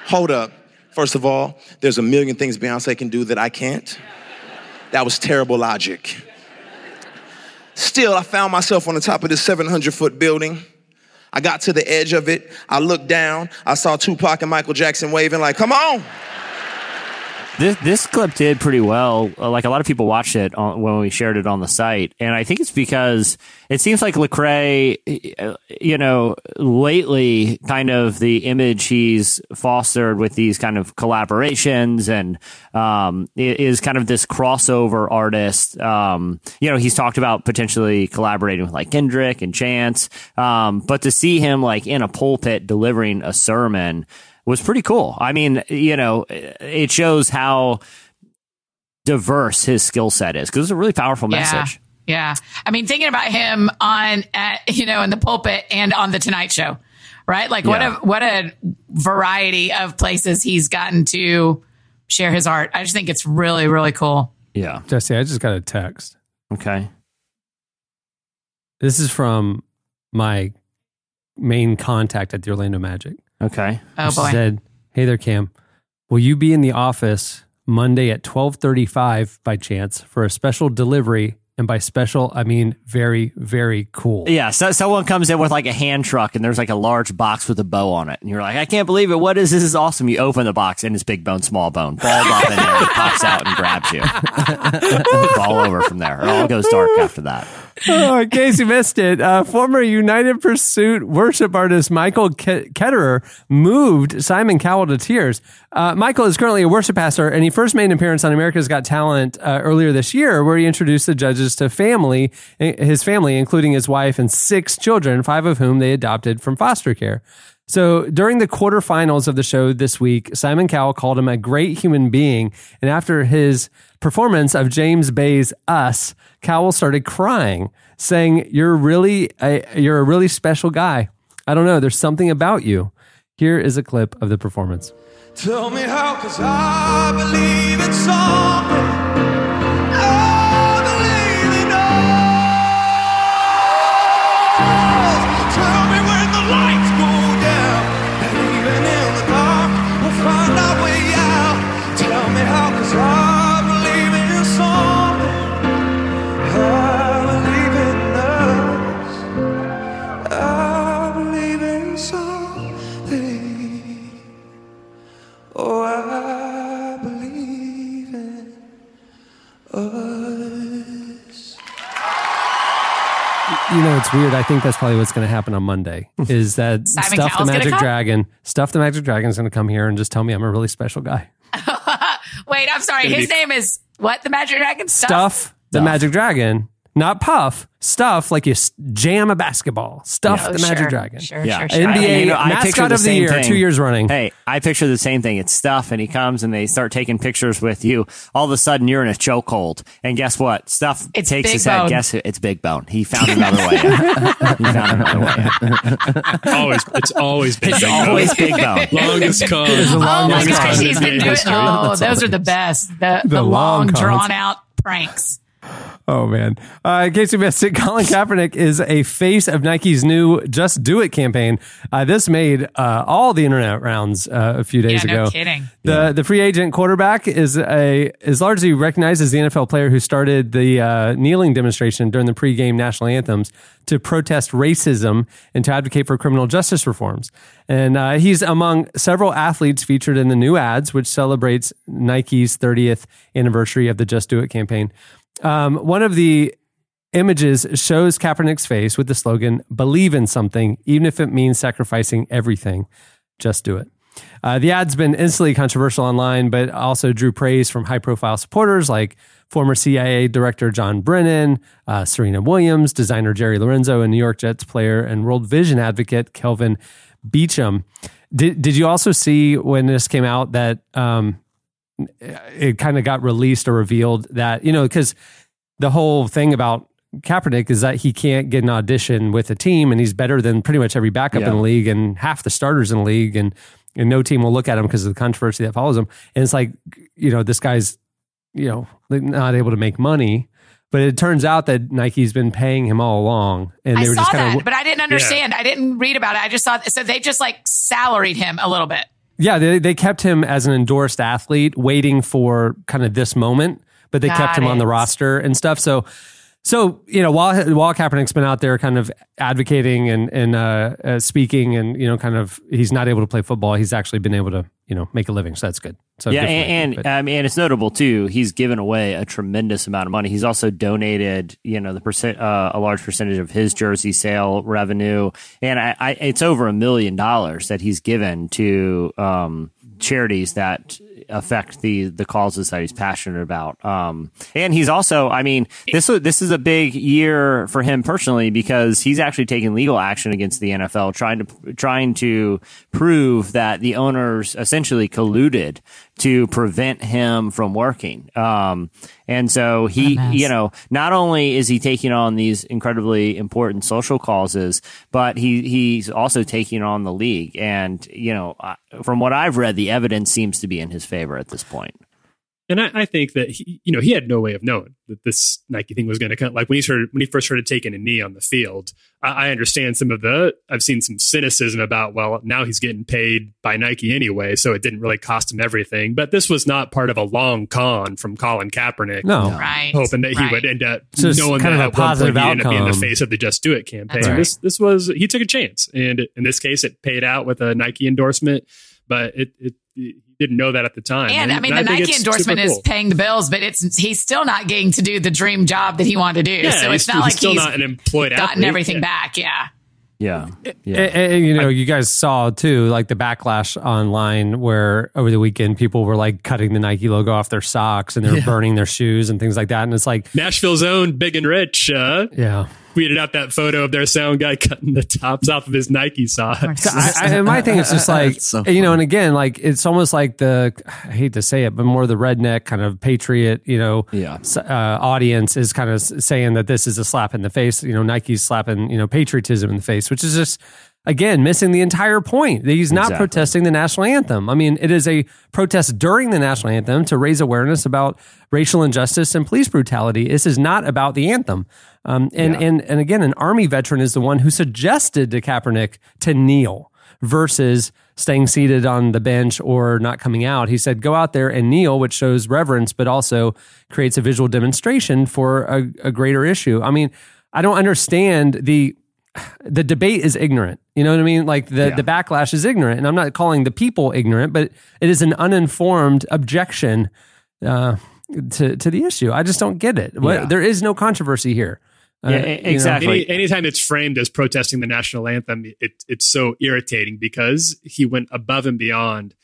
Hold up. First of all, there's a million things Beyonce can do that I can't. That was terrible logic. Still, I found myself on the top of this 700 foot building. I got to the edge of it. I looked down. I saw Tupac and Michael Jackson waving, like, come on. This this clip did pretty well. Uh, Like a lot of people watched it on, when we shared it on the site, and I think it's because it seems like Lecrae, uh, you know, lately, kind of the image he's fostered with these kind of collaborations, and um, is kind of this crossover artist. Um, you know, he's talked about potentially collaborating with like Kendrick and Chance, um, but to see him like in a pulpit delivering a sermon was pretty cool. I mean, you know, it shows how diverse his skill set is because it's a really powerful message. Yeah. I mean, thinking about him on, uh, you know, in the pulpit and on the Tonight Show, right? Like what Yeah. a, what a variety of places he's gotten to share his art. I just think it's really, really cool. Yeah. Jesse, I just got a text. Okay. This is from my main contact at the Orlando Magic. Okay. Oh She boy. said, "Hey there, Cam. Will you be in the office Monday at twelve thirty-five by chance for a special delivery? And by special, I mean very, very cool." Yeah. So someone comes in with like a hand truck and there's like a large box with a bow on it. And you're like, I can't believe it. What is this? This is awesome. You open the box and it's big bone, small bone, balled up in there. It pops out and grabs you. it's all over from there. It all goes dark after that. oh, in case you missed it, uh, former United Pursuit worship artist Michael Ke- Ketterer moved Simon Cowell to tears. Uh, Michael is currently a worship pastor, and he first made an appearance on America's Got Talent uh, earlier this year, where he introduced the judges to family, eh, his family, including his wife and six children, five of whom they adopted from foster care. So during the quarterfinals of the show this week, Simon Cowell called him a great human being. And after his performance of James Bay's Us, Cowell started crying, saying, "You're really, a, you're a really special guy. I don't know. There's something about you." Here is a clip of the performance. Tell me how, cause I believe in something. You know, it's weird. I think that's probably what's going to happen on Monday. Is that Simon Stuff the Cowell's gonna Magic? Dragon? Stuff the Magic Dragon is going to come here and just tell me I'm a really special guy. Wait, I'm sorry. His be- name is what? The Magic Dragon stuff? Stuff the Magic Dragon, not Puff. Stuff like you jam a basketball. Stuff Oh, the Magic sure. Dragon. Sure, Yeah. sure, sure. NBA You know, I mascot picture of the same year, thing. two years running. Hey, I picture the same thing. It's stuff, and he comes and they start taking pictures with you. All of a sudden, you're in a chokehold, and guess what? Stuff It's takes Big his head. Guess who? It's Big Bone. He found another way. out. He found another way. out. always, it's always been It's Big Bone. always Big Bone. longest con. Oh my gosh, con he's in been doing. Oh, those are the best. The, the, long long, drawn out pranks. Oh man! Uh, in case you missed it, Colin Kaepernick is a face of Nike's new "Just Do It" campaign. Uh, this made uh, all the internet rounds uh, a few days Yeah, no ago. kidding. The the free agent quarterback is a is largely recognized as the NFL player who started the uh, kneeling demonstration during the pregame national anthems to protest racism and to advocate for criminal justice reforms. And uh, he's among several athletes featured in the new ads, which celebrates Nike's 30th anniversary of the Just Do It campaign. Um, one of the images shows Kaepernick's face with the slogan "Believe in something, even if it means sacrificing everything. Just do it." Uh, the ad's been instantly controversial online, but also drew praise from high-profile supporters like former CIA Director John Brennan, uh, Serena Williams, designer Jerry Lorenzo, and New York Jets player and World Vision advocate Kelvin Beachum. Did Did you also see when this came out that um, it kind of got released or revealed that you know because the whole thing about Kaepernick is that he can't get an audition with a team, and he's better than pretty much every backup Yeah. in the league and half the starters in the league, and and no team will look at him because of the controversy that follows him. And it's like, you know, this guy's, you know, not able to make money. But it turns out that Nike's been paying him all along, and I they were saw just kind of but I didn't understand. I didn't read about it. I just saw so they just like salaried him a little bit. Yeah, they, they kept him as an endorsed athlete, waiting for kind of this moment, but they Got kept him on the roster and stuff. So So you know, while while Kaepernick's been out there, kind of advocating and and uh, uh, speaking, and you know, kind of he's not able to play football. He's actually been able to you know make a living, so that's good. So yeah, good him. and, I mean, it's notable too. He's given away a tremendous amount of money. He's also donated, you know, the percent, uh, a large percentage of his jersey sale revenue, and I, I it's over a million dollars that he's given to um, charities that affect the the causes that he's passionate about. Um, and he's also, I mean, this this is a big year for him personally because he's actually taking legal action against the NFL, trying to trying to prove that the owners essentially colluded to prevent him from working. Um, and so he, you know, not only is he taking on these incredibly important social causes, but he he's also taking on the league. And you know, from what I've read, the evidence seems to be in his favor at this point. And I, I think that he, you know, he had no way of knowing that this Nike thing was going to come. Like when he started, when he first started taking a knee on the field, I, I understand some of the. I've seen some cynicism about, well, now he's getting paid by Nike anyway, so it didn't really cost him everything. But this was not part of a long con from Colin Kaepernick. no, Right. hoping that he Right. would end up So it's knowing kind that of a at one positive point he ended up being the face of the Just Do It campaign. Right. This this was he took a chance, and in this case, it paid out with a Nike endorsement. But it, it, he didn't know that at the time. And I mean, the think Nike endorsement super is paying the bills, but it's he's still not getting to do the dream job that he wanted to do. Yeah, so it's not he's like still he's not an employed gotten athlete. everything Yeah. back. Yeah. Yeah, yeah. And, and, you know, you guys saw too, like the backlash online where over the weekend people were like cutting the Nike logo off their socks and they were burning their shoes and things like that. And it's like, Nashville's own Big and Rich uh, yeah. Tweeted out that photo of their sound guy cutting the tops off of his Nike socks. So I, I, and my thing is just like so you know, and again, like it's almost like the I hate to say it, but more the redneck kind of patriot, you know, Yeah. uh, audience is kind of saying that this is a slap in the face. You know, Nike's slapping you know patriotism in the face, which is just again missing the entire point. He's not Exactly. protesting the national anthem. I mean, it is a protest during the national anthem to raise awareness about racial injustice and police brutality. This is not about the anthem. Um, and, and and again, an army veteran is the one who suggested to Kaepernick to kneel versus staying seated on the bench or not coming out. He said, go out there and kneel, which shows reverence, but also creates a visual demonstration for a, a greater issue. I mean, I don't understand the the debate is ignorant. You know what I mean? Like the, the backlash is ignorant. And I'm not calling the people ignorant, but it is an uninformed objection uh, to, to the issue. I just don't get it. Yeah. There is no controversy here. Uh, Yeah, you exactly. Any, anytime it's framed as protesting the national anthem, it, it's so irritating because he went above and beyond.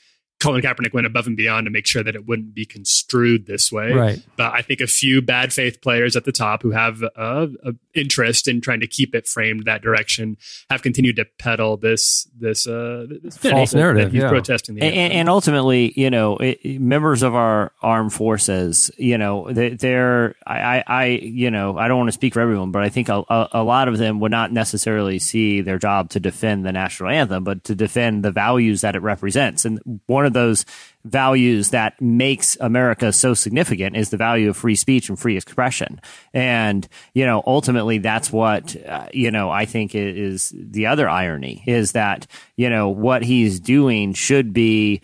Colin Kaepernick went above and beyond to make sure that it wouldn't be construed this way. Right. But I think a few bad faith players at the top who have a, a interest in trying to keep it framed that direction have continued to peddle this this uh, this False that- narrative, that He's yeah. protesting the and, anthem. and, and ultimately, you know, it, it- members of our armed forces, you know, they, they're, I, I, I, you know, I don't want to speak for everyone, but I think a, a, a lot of them would not necessarily see their job to defend the national anthem, but to defend the values that it represents. And one of those values that makes America so significant is the value of free speech and free expression. And, you know, ultimately that's what, uh, you know, I think i- is the other irony is that, you know, what he's doing should be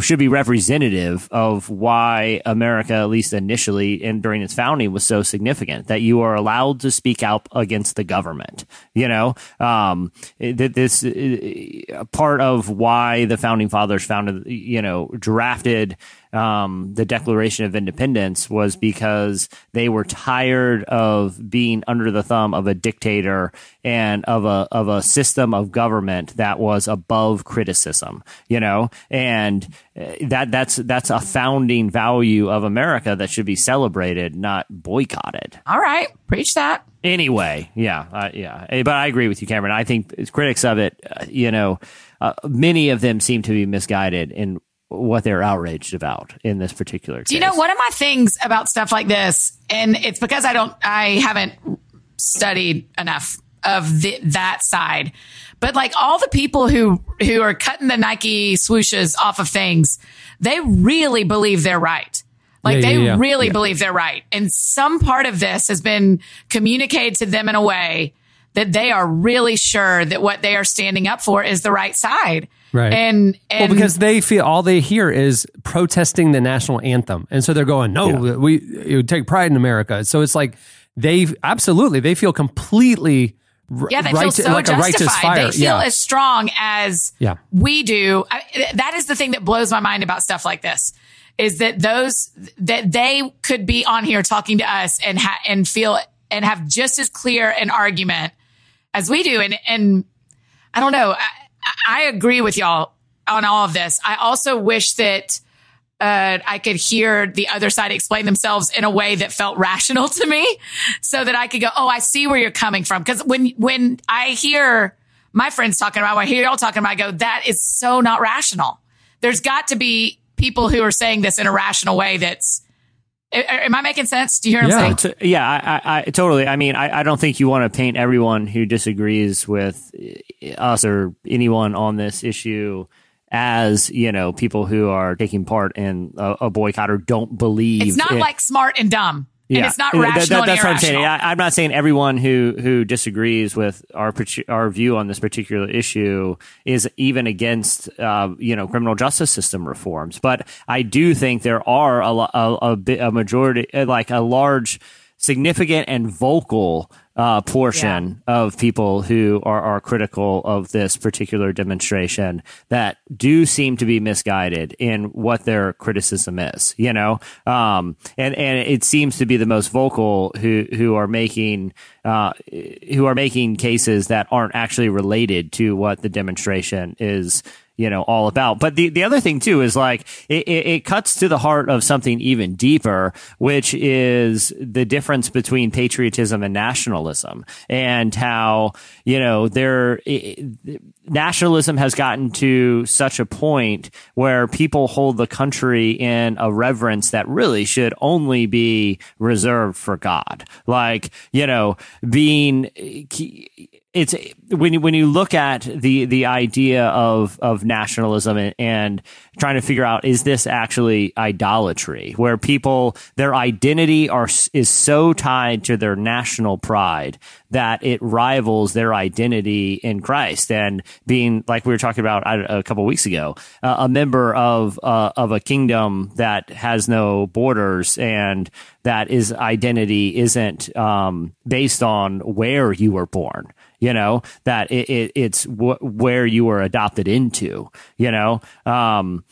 should be representative of why America, at least initially and during its founding, was so significant that you are allowed to speak out against the government. You know, um, that this uh, part of why the founding fathers founded, you know, drafted um, the Declaration of Independence was because they were tired of being under the thumb of a dictator and of a of a system of government that was above criticism. You know, and uh, that that's that's a founding value of America that should be celebrated, not boycotted. All right. Preach that. Anyway, yeah, uh, yeah, Eh, but I agree with you, Cameron. I think critics of it, uh, you know, uh, many of them seem to be misguided in what they're outraged about in this particular case. Do you know one of my things about stuff like this, and it's because I don't, I haven't studied enough of the, that side, but like all the people who who are cutting the Nike swooshes off of things, they really believe they're right. Like Yeah, they yeah, yeah. really believe they're right, and some part of this has been communicated to them in a way that they are really sure that what they are standing up for is the right side. Right. And, and well, because they feel all they hear is protesting the national anthem, and so they're going, "No, we you take pride in America." So it's like they absolutely they feel completely Yeah, they right- feel so like righteous justified. They feel yeah. as strong as Yeah. we do. I, that is the thing that blows my mind about stuff like this. Is that those that they could be on here talking to us and ha- and feel and have just as clear an argument as we do, and and I don't know. I, I agree with y'all on all of this. I also wish that uh, I could hear the other side explain themselves in a way that felt rational to me so that I could go, Oh, I see where you're coming from. Cause when, when I hear my friends talking about, when I hear y'all talking about, I go, that is so not rational. There's got to be people who are saying this in a rational way. That's, am I making sense? Do you hear what I'm saying? T- yeah, I, I, I totally. I mean, I, I don't think you want to paint everyone who disagrees with uh, us or anyone on this issue as you know people who are taking part in a, a boycott or don't believe. It's not in- like smart and dumb. And it's not That- that- rational and that's what I'm saying. I, I'm not saying everyone who who disagrees with our our view on this particular issue is even against uh, you know criminal justice system reforms, but I do think there are a a, a, bit, a majority, uh, like a large, significant and vocal uh, portion of people who are, are critical of this particular demonstration that do seem to be misguided in what their criticism is, you know? Um, and, and it seems to be the most vocal who, who are making, uh, who are making cases that aren't actually related to what the demonstration is, you know, all about. But the, the other thing too is like it, it, it cuts to the heart of something even deeper, which is the difference between patriotism and nationalism and how, you know, there, nationalism has gotten to such a point where people hold the country in a reverence that really should only be reserved for God. Like, you know, being, eh, it's when you when you look at the the idea of of nationalism and, and trying to figure out is this actually idolatry? Where people their identity are is so tied to their national pride that it rivals their identity in Christ. And being like we were talking about a couple weeks ago uh, a member of uh, of a kingdom that has no borders and that is identity isn't um, based on where you were born you know that it, it it's wh- where you were adopted into you know um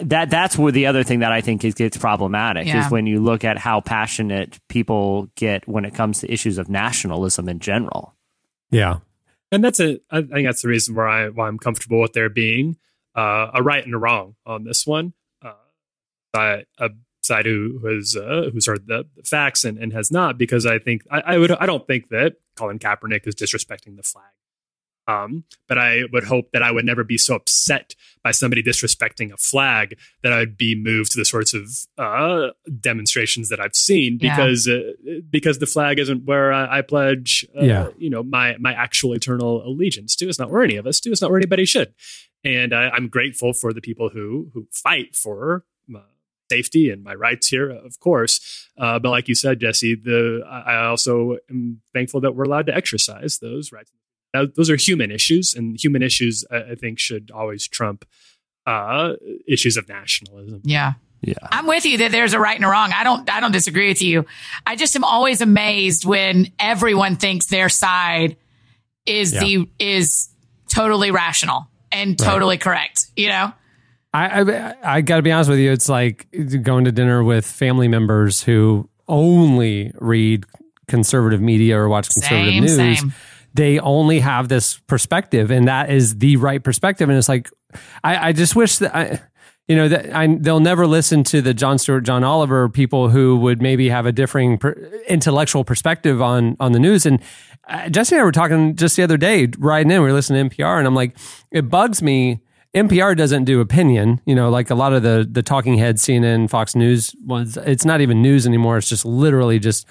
that that's where the other thing that I think is gets problematic Yeah. is when you look at how passionate people get when it comes to issues of nationalism in general. Yeah. and that's a I think that's the reason why I why I'm comfortable with there being uh, a right and a wrong on this one. Uh, by a side who has uh, who's heard the, the facts and, and has not, because I think I, I would I don't think that Colin Kaepernick is disrespecting the flag. Um, but I would hope that I would never be so upset by somebody disrespecting a flag that I'd be moved to the sorts of uh, demonstrations that I've seen Yeah. because uh, because the flag isn't where I, I pledge, uh, Yeah. you know, my my actual eternal allegiance to. It's not where any of us do. It's not where anybody should. And I, I'm grateful for the people who who fight for uh, safety and my rights here, of course. Uh, but like you said, Jesse, the I I also am thankful that we're allowed to exercise those rights. Now, those are human issues, and human issues, I, I think, should always trump uh, issues of nationalism. Yeah. Yeah. I'm with you that there's a right and a wrong. I don't, I don't disagree with you. I just am always amazed when everyone thinks their side is Yeah. the, is totally rational and totally correct, you know? I, I, I got to be honest with you. It's like going to dinner with family members who only read conservative media or watch conservative Same, news. same. They only have this perspective, and that is the right perspective. And it's like, I, I just wish that I, you know, that I, they'll never listen to the Jon Stewart, John Oliver people who would maybe have a differing per, intellectual perspective on on the news. And uh, Jesse and I were talking just the other day, riding in. We were listening to NPR, and I'm like, it bugs me. NPR doesn't do opinion, you know, like a lot of the the talking heads, CNN, Fox News ones. It's not even news anymore. It's just literally just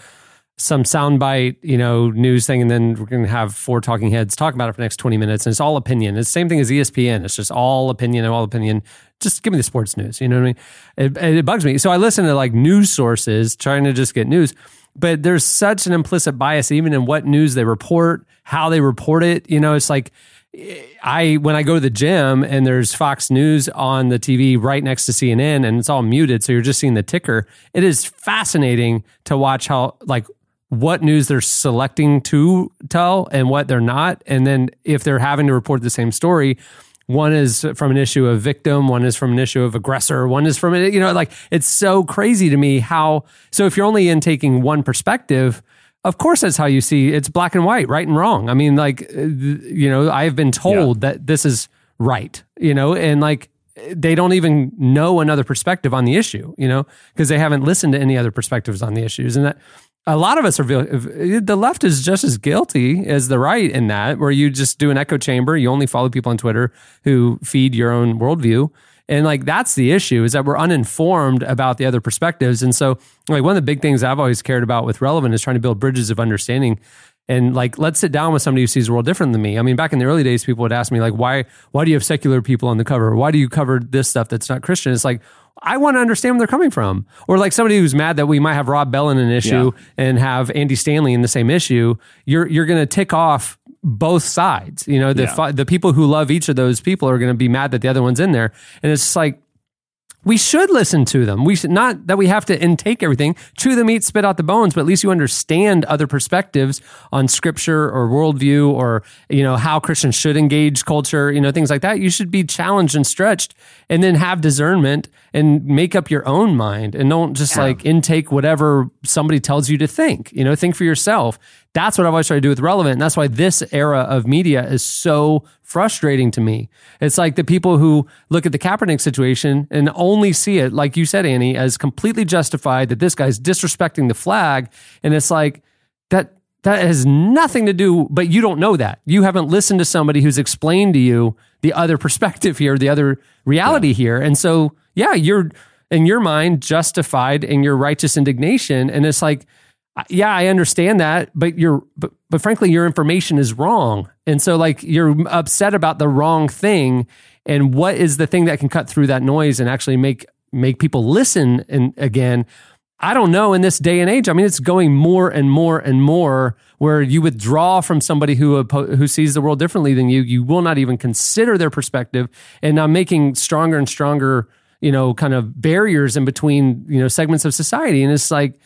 some soundbite, you know, news thing, and then we're going to have four talking heads talk about it for the next 20 minutes. And it's all opinion. It's the same thing as ESPN. It's just all opinion and all opinion. Just give me the sports news. You know what I mean? It, it bugs me. So I listen to like news sources trying to just get news, but there's such an implicit bias even in what news they report, how they report it. You know, it's like, I when I go to the gym and there's Fox News on the TV right next to CNN and it's all muted, so you're just seeing the ticker. It is fascinating to watch how like what news they're selecting to tell and what they're not. And then if they're having to report the same story, one is from an issue of victim, one is from an issue of aggressor, one is from it. you know like it's so crazy to me how so if you're only in taking one perspective, of course that's how you see it's black and white, right and wrong. I mean like uh, you know, I've been told that this is right, you know, and like they don't even know another perspective on the issue, you know, because they haven't listened to any other perspectives on the issues. And that a lot of us are, the left is just as guilty as the right in that, where you just do an echo chamber. You only follow people on Twitter who feed your own worldview. And like, that's the issue is that we're uninformed about the other perspectives. And so, like, one of the big things I've always cared about with Relevant is trying to build bridges of understanding and like let's sit down with somebody who sees the world different than me. I mean, back in the early days, people would ask me like, why why do you have secular people on the cover? Why do you cover this stuff that's not Christian? It's like I want to understand where they're coming from. Or like somebody who's mad that we might have Rob Bell in an issue yeah. and have Andy Stanley in the same issue. You're you're going to tick off both sides. You know, the yeah. the people who love each of those people are going to be mad that the other one's in there, and it's like we should listen to them. We should not that we have to intake everything, chew the meat, spit out the bones, but at least you understand other perspectives on scripture or worldview or, you know, how Christians should engage culture, you know, things like that. You should be challenged and stretched and then have discernment and make up your own mind and don't just yeah. like intake whatever somebody tells you to think, you know, think for yourself. That's what I've always tried to do with relevant. And that's why this era of media is so frustrating to me. It's like the people who look at the Kaepernick situation and only see it, like you said, Annie, as completely justified that this guy's disrespecting the flag. And it's like that that has nothing to do, but you don't know that. You haven't listened to somebody who's explained to you the other perspective here, the other reality yeah. here. And so, yeah, you're in your mind justified in your righteous indignation. And it's like, yeah, I understand that, but you're, but, but frankly, your information is wrong. And so, like, you're upset about the wrong thing. And what is the thing that can cut through that noise and actually make make people listen and again? I don't know in this day and age. I mean, it's going more and more and more where you withdraw from somebody who who sees the world differently than you. You will not even consider their perspective, and I'm making stronger and stronger, you know, kind of barriers in between, you know, segments of society. And it's like,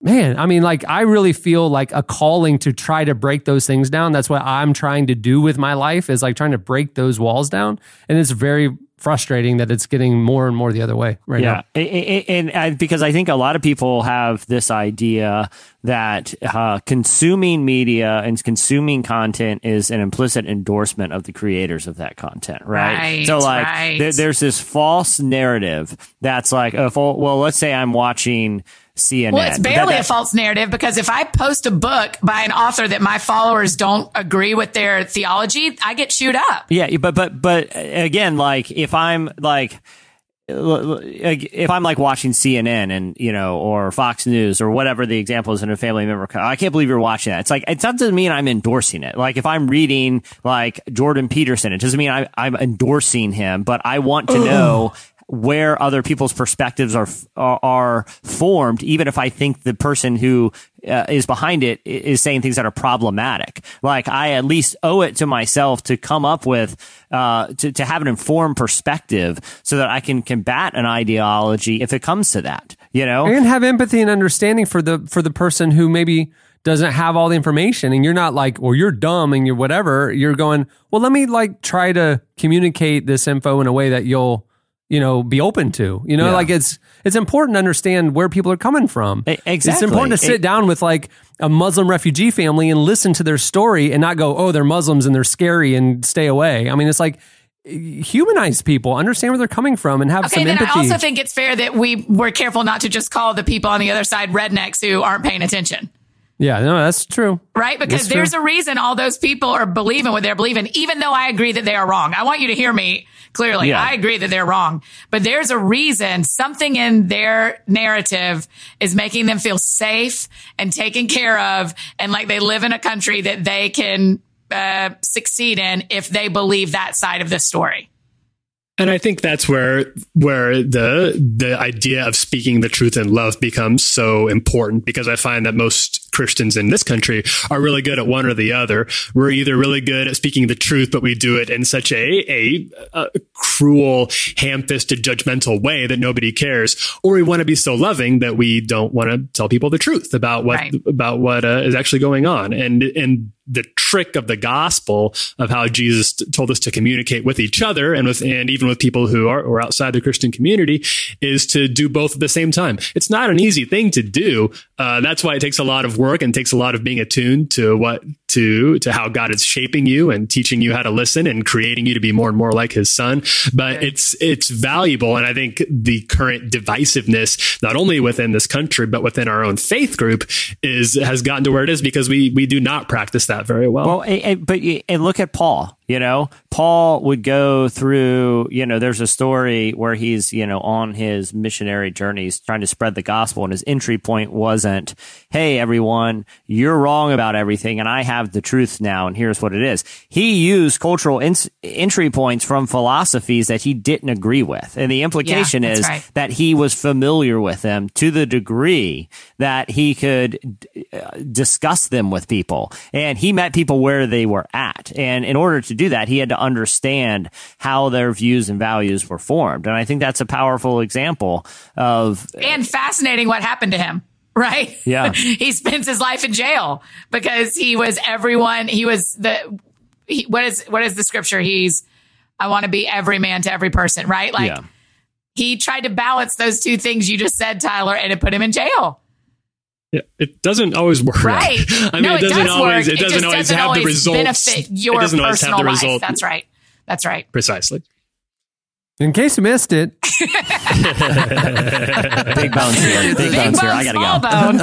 man, I mean, like I really feel like a calling to try to break those things down. That's what I'm trying to do with my life is like trying to break those walls down. And it's very frustrating that it's getting more and more the other way right yeah. now. And, and, and, because I think a lot of people have this idea that uh, consuming media and consuming content is an implicit endorsement of the creators of that content, right? right so, like, right. th- there's this false narrative that's like, if, well, let's say I'm watching CNN. Well, it's barely that, that, a false narrative because if I post a book by an author that my followers don't agree with their theology, I get chewed up. Yeah, but but but uh, again, like if I'm like if I'm like watching CNN and you know or Fox News or whatever the example is in a family member, I can't believe you're watching that. It's like it doesn't mean I'm endorsing it. Like if I'm reading like Jordan Peterson, it doesn't mean I, I'm endorsing him, but I want to know where other people's perspectives are are formed, even if I think the person who uh, is behind it is saying things that are problematic. Like I at least owe it to myself to come up with uh, to to have an informed perspective so that I can combat an ideology if it comes to that. You know, and have empathy and understanding for the for the person who maybe doesn't have all the information and you're not like well you're dumb and you're whatever you're going well let me like try to communicate this info in a way that you'll you know be open to you know yeah. like it's it's important to understand where people are coming from. Exactly it's important to sit it, down with like a muslim refugee family and listen to their story and not go oh they're muslims and they're scary and stay away. I mean it's like humanize people understand where they're coming from and have okay, some then empathy. i also think it's fair that we we're careful not to just call the people on the other side rednecks who aren't paying attention yeah, no, that's true. Right? Because that's there's true. a reason all those people are believing what they're believing, even though I agree that they are wrong. I want you to hear me clearly. Yeah. I agree that they're wrong, but there's a reason something in their narrative is making them feel safe and taken care of and like they live in a country that they can uh, succeed in if they believe that side of the story. And I think that's where where the the idea of speaking the truth in love becomes so important because I find that most Christians in this country are really good at one or the other. We're either really good at speaking the truth, but we do it in such a, a, a cruel, ham-fisted, judgmental way that nobody cares, or we want to be so loving that we don't want to tell people the truth about what Right. about what uh, is actually going on. And and the trick of the gospel of how Jesus t- told us to communicate with each other and with and even with people who are or outside the Christian community is to do both at the same time. It's not an easy thing to do. Uh, that's why it takes a lot of work and takes a lot of being attuned to what to to how God is shaping you and teaching you how to listen and creating you to be more and more like His Son. But it's it's valuable, and I think the current divisiveness, not only within this country but within our own faith group, is has gotten to where it is because we we do not practice that very well. Well, and, and- but and look at Paul. You know, Paul would go through. You know, there's a story where he's you know on his missionary journeys trying to spread the gospel, and his entry point wasn't, "Hey, everyone, you're wrong about everything, and I have the truth now, and here's what it is." He used cultural ins entry points from philosophies that he didn't agree with, and the implication that's is right. that he was familiar with them to the degree that he could uh, discuss them with people. And he met people where they were at. And in order to do that, he had to understand how their views and values were formed. And I think that's a powerful example of and fascinating what happened to him. Right? Yeah. he spends his life in jail because he was everyone. He was the, he, what is, what is the scripture? He's, I want to be every man to every person, right? Like yeah. he tried to balance those two things you just said, Tyler, and it put him in jail. Yeah, it doesn't always work. Right. I mean, no, it doesn't does always. work. It doesn't just always doesn't have the always results. benefit your it doesn't always have personal the life. result. That's right. That's right. Precisely. In case you missed it, Big bones here. Big, Big bones here. I gotta small go. bone.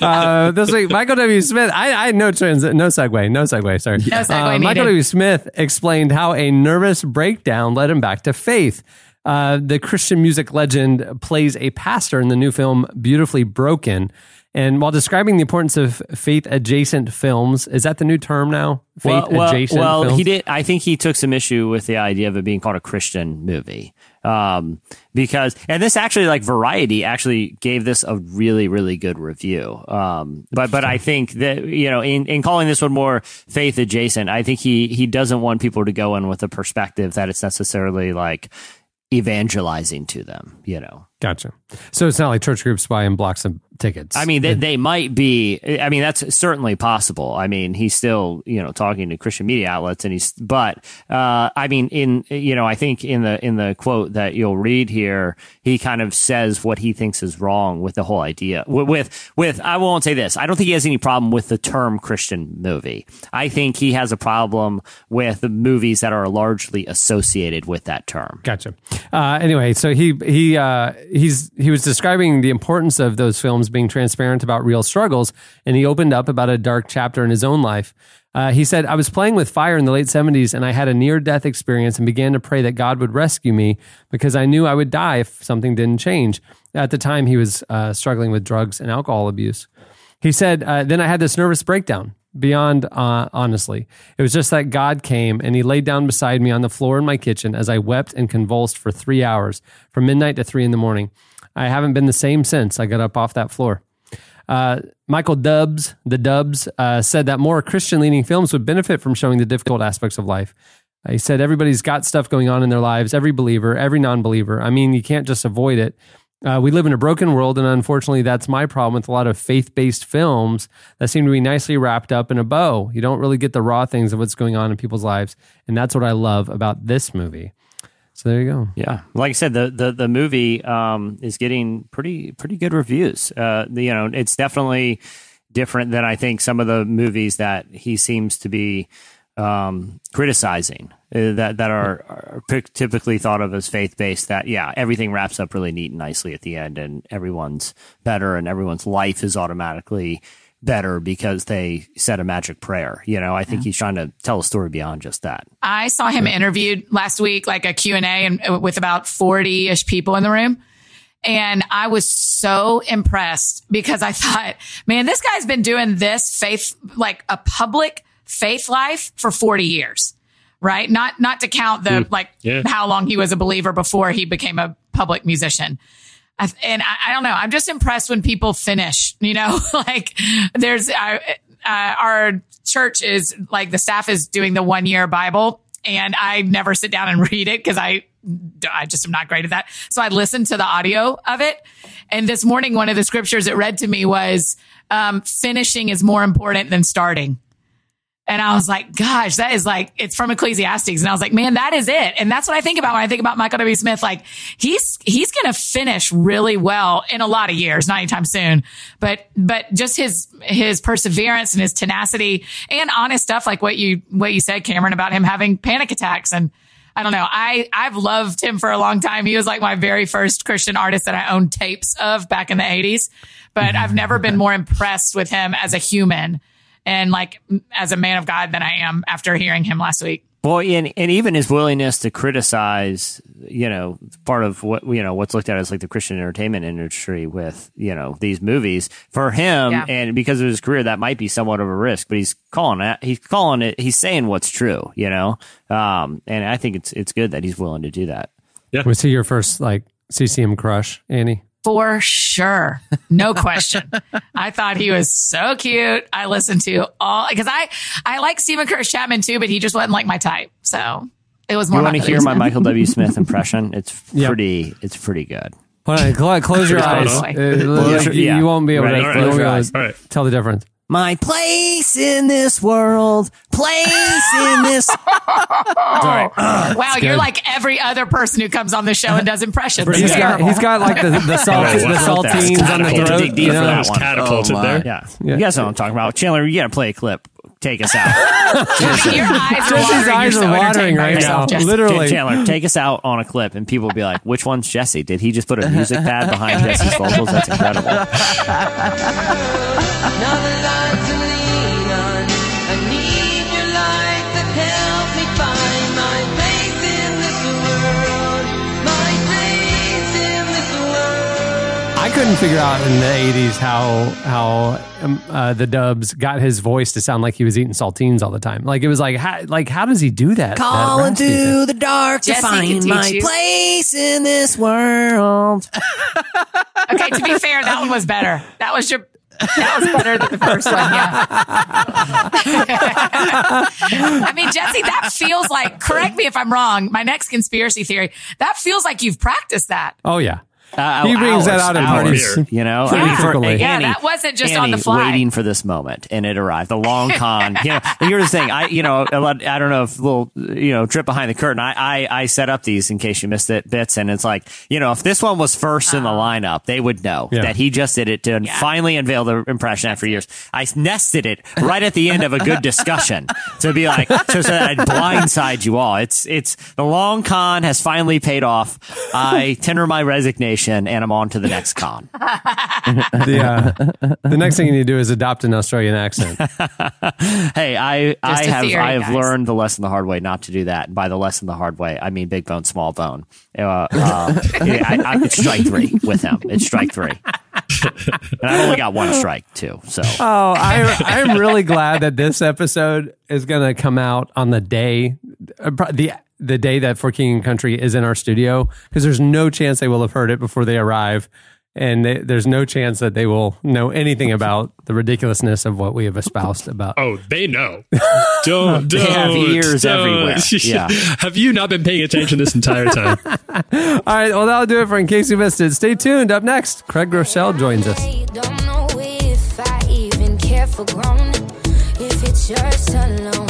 uh, this week, Michael W. Smith. I, I no trans, no segue, no segue. Sorry, No segue Uh, Michael. W. Smith explained how a nervous breakdown led him back to faith. Uh, the Christian music legend plays a pastor in the new film Beautifully Broken. And while describing the importance of faith adjacent films, is that the new term now? Faith well, well, adjacent well, films? he did. I think he took some issue with the idea of it being called a Christian movie, um, because and this actually, like Variety, actually gave this a really, really good review. Um, but but I think that you know, in, in calling this one more faith adjacent, I think he he doesn't want people to go in with a perspective that it's necessarily like evangelizing to them. You know. Gotcha. So it's not like church groups buying blocks of tickets. I mean, they, they might be. I mean, that's certainly possible. I mean, he's still, you know, talking to Christian media outlets, and he's. But uh, I mean, in you know, I think in the in the quote that you'll read here, he kind of says what he thinks is wrong with the whole idea. With with, with I won't say this. I don't think he has any problem with the term Christian movie. I think he has a problem with the movies that are largely associated with that term. Gotcha. Uh, anyway, so he he uh, he's he was describing the importance of those films being transparent about real struggles, and he opened up about a dark chapter in his own life. Uh, he said, "I was playing with fire in the late '70s, and I had a near-death experience, and began to pray that God would rescue me because I knew I would die if something didn't change." At the time, he was uh, struggling with drugs and alcohol abuse. He said, uh, "Then I had this nervous breakdown." Beyond uh, honestly, it was just that God came and He laid down beside me on the floor in my kitchen as I wept and convulsed for three hours, from midnight to three in the morning. I haven't been the same since I got up off that floor. Uh, Michael Dubs, the Dubs, uh, said that more Christian leaning films would benefit from showing the difficult aspects of life. He said everybody's got stuff going on in their lives, every believer, every non believer. I mean, you can't just avoid it. Uh, we live in a broken world, and unfortunately, that's my problem with a lot of faith based films that seem to be nicely wrapped up in a bow. You don't really get the raw things of what's going on in people's lives. And that's what I love about this movie. So there you go. Yeah, like I said, the the the movie um, is getting pretty pretty good reviews. Uh, you know, it's definitely different than I think some of the movies that he seems to be um, criticizing that that are, are typically thought of as faith based. That yeah, everything wraps up really neat and nicely at the end, and everyone's better, and everyone's life is automatically better because they said a magic prayer. You know, I think he's trying to tell a story beyond just that. I saw him interviewed last week, like a Q&A and uh, with about 40 ish people in the room. And I was so impressed because I thought, man, this guy's been doing this faith, like a public faith life for 40 years, right? Not, not to count the, like yeah. how long he was a believer before he became a public musician. I, and I, I don't know. I'm just impressed when people finish, you know, like there's, uh, uh, our church is like the staff is doing the one year Bible and I never sit down and read it because I, I just am not great at that. So I listened to the audio of it. And this morning, one of the scriptures it read to me was, um, finishing is more important than starting. And I was like, gosh, that is like, it's from Ecclesiastes. And I was like, man, that is it. And that's what I think about when I think about Michael W. Smith. Like he's, he's going to finish really well in a lot of years, not anytime soon, but, but just his, his perseverance and his tenacity and honest stuff, like what you, what you said, Cameron, about him having panic attacks. And I don't know. I, I've loved him for a long time. He was like my very first Christian artist that I owned tapes of back in the eighties, but I've never been more impressed with him as a human and like as a man of God than I am after hearing him last week. Well, and, and even his willingness to criticize, you know, part of what, you know, what's looked at as like the Christian entertainment industry with, you know, these movies for him Yeah. and because of his career, that might be somewhat of a risk, but he's calling it, he's calling it, he's saying what's true, you know? Um, and I think it's, it's good that he's willing to do that. Yeah. Was he your first like CCM crush, Annie? For sure. No question. I thought he was so cute. I listened to all because I I like Steven Curtis Chapman too, but he just wasn't like my type. So it was more You want to hear my. Michael W. Smith impression? It's Yeah. pretty, it's pretty good. Hold on, close, close your eyes. Hold Uh, you, yeah. you won't be able Right, to, all right, you won't be right, to all right. tell the difference. My place in this world, place in this. Sorry. Oh, wow, you're good. like every other person who comes on the show and does impressions. He's It's got, he's got like the, the, salt, oh, the what- what that's saltines on the throat. Dig deep you for know? that one. catapulted Oh, there. Yeah. Yeah. You guys know what I'm talking about. Chandler, you got to play a clip. Take us out. I your eyes are Jesse's watering. eyes You're so watering entertained by right now. Jesse. Literally. Chandler, take us out on a clip, and people will be like, which one's Jesse? Did he just put a music pad behind Jesse's vocals? That's incredible. Couldn't figure out in the '80s how how um, uh, the Dubs got his voice to sound like he was eating saltines all the time. Like it was like how, like how does he do that? that Calling thing? through the dark to Jesse can find my you. place in this world. Okay, to be fair, that one was better. That was your. That was better than the first one. Yeah. I mean, Jesse, that feels like. Correct me if I'm wrong. My next conspiracy theory. That feels like you've practiced that. Oh yeah, Uh, He brings that out in parties. You know, Pretty I mean, for- frequently. Yeah, Annie- that wasn't just on Annie the fly. Waiting for this moment, and it arrived. The long con. you know, and here's the thing. I, you know, a lot- I don't know if little, you know, trip behind the curtain. I, I, I set up these in case you missed it bits, and it's like, you know, if this one was first in the lineup, they would know Yeah. that he just did it to finally unveil the impression after years. I nested it right at the end of a good discussion to be like, so, so that I'd blindside you all. It's, it's the long con has finally paid off. I tender my resignation, and I'm on to the next con. the uh, the next thing you need to do is adopt an Australian accent. Hey, I I a have theory, I have guys. learned the lesson the hard way not to do that. And by the lesson the hard way, I mean big bone, Smallbone. Uh, uh, I, I, it's strike three with him. It's strike three, and I've only got one strike too. So Oh, I I'm really glad that this episode is going to come out on the day uh, the the day that For King and Country is in our studio because there's no chance they will have heard it before they arrive. And they, there's no chance that they will know anything about the ridiculousness of what we have espoused about. Oh, they know. Don't, don't. They have ears don't. everywhere. Yeah. Have you not been paying attention this entire time? All right, well, that'll do it for In Case You Missed It. Stay tuned. Up next, Craig Groeschel joins us. I don't know if I even care for grown, if it's yours alone.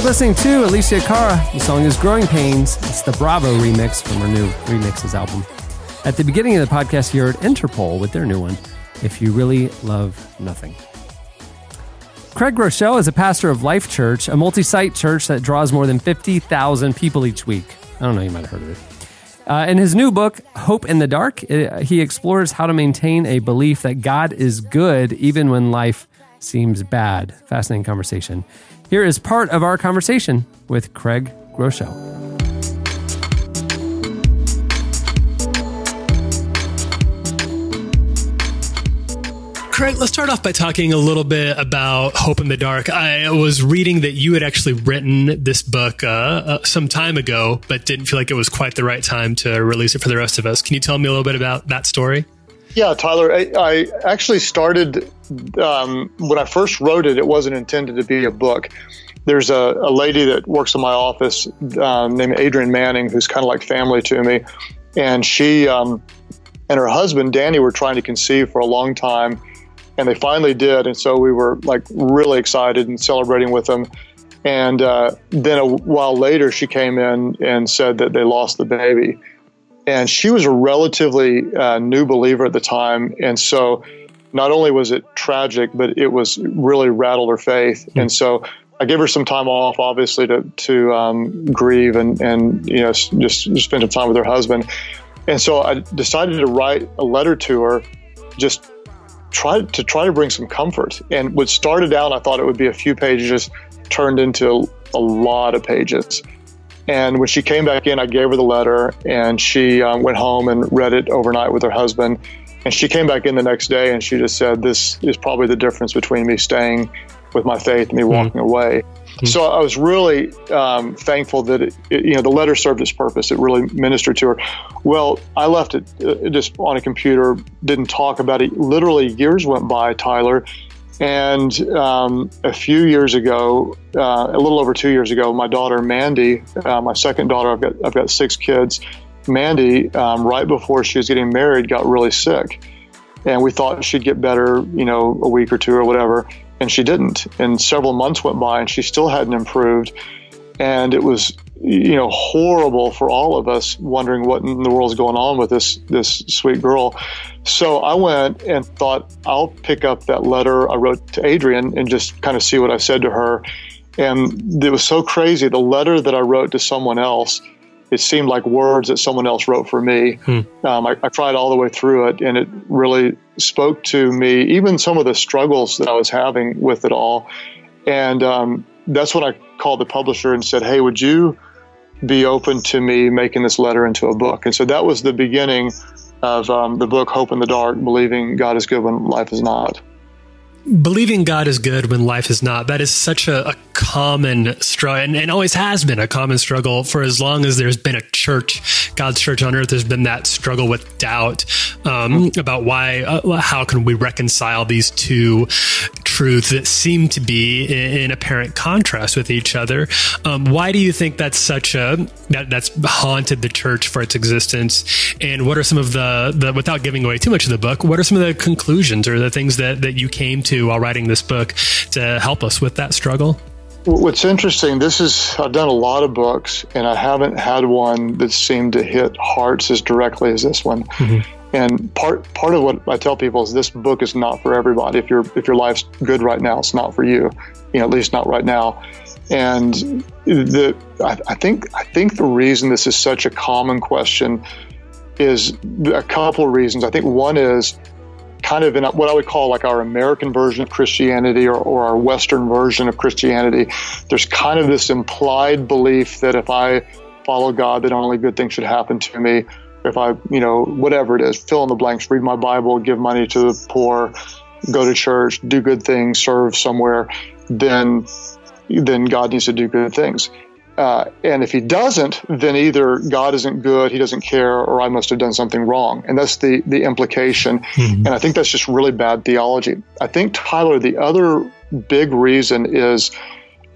You're listening to Alessia Cara. The song is Growing Pains. It's the BRAVVO remix from her new Remixes album. At the beginning of the podcast, you heard Interpol with their new one, If You Really Love Nothing. Craig Groeschel is a pastor of Life Church, a multi site church that draws more than 50,000 people each week. I don't know, you might have heard of it. Uh, in his new book, Hope in the Dark, uh, he explores how to maintain a belief that God is good even when life seems bad. Fascinating conversation. Here is part of our conversation with Craig Groeschel. Craig, let's start off by talking a little bit about Hope in the Dark. I was reading that you had actually written this book uh, uh, some time ago, but didn't feel like it was quite the right time to release it for the rest of us. Can you tell me a little bit about that story? Yeah, Tyler, I, I actually started um, when I first wrote it. It wasn't intended to be a book. There's a, a lady that works in my office um, named Adrian Manning, who's kind of like family to me, and she um, and her husband Danny were trying to conceive for a long time, and they finally did. And so we were like really excited and celebrating with them. And uh, then a while later, she came in and said that they lost the baby and she was a relatively uh, new believer at the time and so not only was it tragic but it was really rattled her faith Hmm. and so i gave her some time off obviously to, to um, grieve and, and you know just, just spend some time with her husband and so i decided to write a letter to her just try to try to bring some comfort and what started out i thought it would be a few pages turned into a lot of pages and when she came back in, I gave her the letter, and she um, went home and read it overnight with her husband. And she came back in the next day, and she just said, "This is probably the difference between me staying with my faith and me walking away." So I was really um, thankful that it, it- you know the letter served its purpose. It really ministered to her. Well, I left it uh, just on a computer, didn't talk about it. Literally, years went by, Tyler, and um, a few years ago, uh, a little over two years ago, my daughter Mandy, uh, my second daughter, I've got I've got six kids. Mandy, um, right before she was getting married, got really sick, and we thought she'd get better, you know, a week or two or whatever, and she didn't. And several months went by, and she still hadn't improved, and it was you know horrible for all of us wondering what in the world's going on with this this sweet girl. So i went and thought i'll pick up that letter i wrote to adrian and just kind of see what i said to her. And it was so crazy. The letter that i wrote to someone else it seemed like words that someone else wrote for me um, I, I tried all the way through it and it really spoke to me even some of the struggles that i was having with it all and um, that's when I called the publisher and said, "Hey, would you be open to me making this letter into a book?" And so that was the beginning of um, the book "Hope in the Dark: Believing God is Good When Life Is Not." Believing God is good when life is not. That is such a, a common struggle and, and always has been a common struggle for as long as there's been a church, God's church on earth. There's been that struggle with doubt um, about why, uh, how can we reconcile these two truths that seem to be in, in apparent contrast with each other. Um, why do you think that's such a that that's haunted the church for its existence? And what are some of the, the without giving away too much of the book? What are some of the conclusions or the things that that you came to while writing this book to help us with that struggle? What's interesting, this is I've done a lot of books, and I haven't had one that seemed to hit hearts as directly as this one. Mm-hmm. And part part of what I tell people is this book is not for everybody. If your if your life's good right now, it's not for you. You know, at least not right now. And the I, I think I think the reason this is such a common question is a couple of reasons. I think one is kind of in what I would call like our American version of Christianity or, or our Western version of Christianity. There's kind of this implied belief that if I follow God, that only good things should happen to me. If I, you know, whatever it is, fill in the blanks, read my Bible, give money to the poor, go to church, do good things, serve somewhere, then then God needs to do good things. Uh, and if he doesn't, then either God isn't good, he doesn't care, or I must have done something wrong. And that's the, the implication. And I think that's just really bad theology. I think, Tyler, the other big reason is,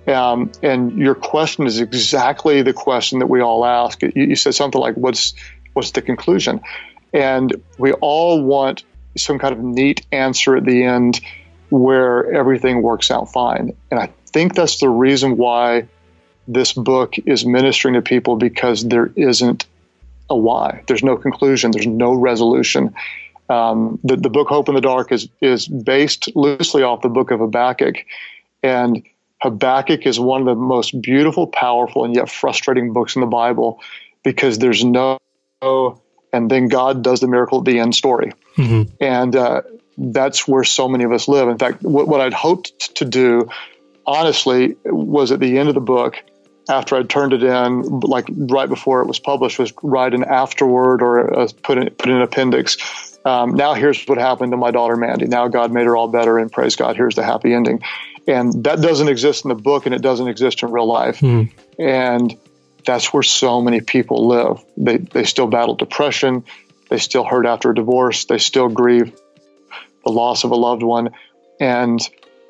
um, and your question is exactly the question that we all ask. You, you said something like, what's, what's the conclusion? And we all want some kind of neat answer at the end where everything works out fine. And I think that's the reason why this book is ministering to people because there isn't a why. There's no conclusion. There's no resolution. Um, the, the book Hope in the Dark is is based loosely off the book of Habakkuk, and Habakkuk is one of the most beautiful, powerful, and yet frustrating books in the Bible because there's no and then God does the miracle at the end story. And uh, that's where so many of us live. In fact, what, what I'd hoped to do, honestly, was at the end of the book, after I'd turned it in, like right before it was published, was write an afterword or a, put in, put in an appendix. Um, now here's what happened to my daughter Mandy. Now God made her all better, and praise God, here's the happy ending. And that doesn't exist in the book, and it doesn't exist in real life. And that's where so many people live. They they still battle depression. They still hurt after a divorce. They still grieve the loss of a loved one. And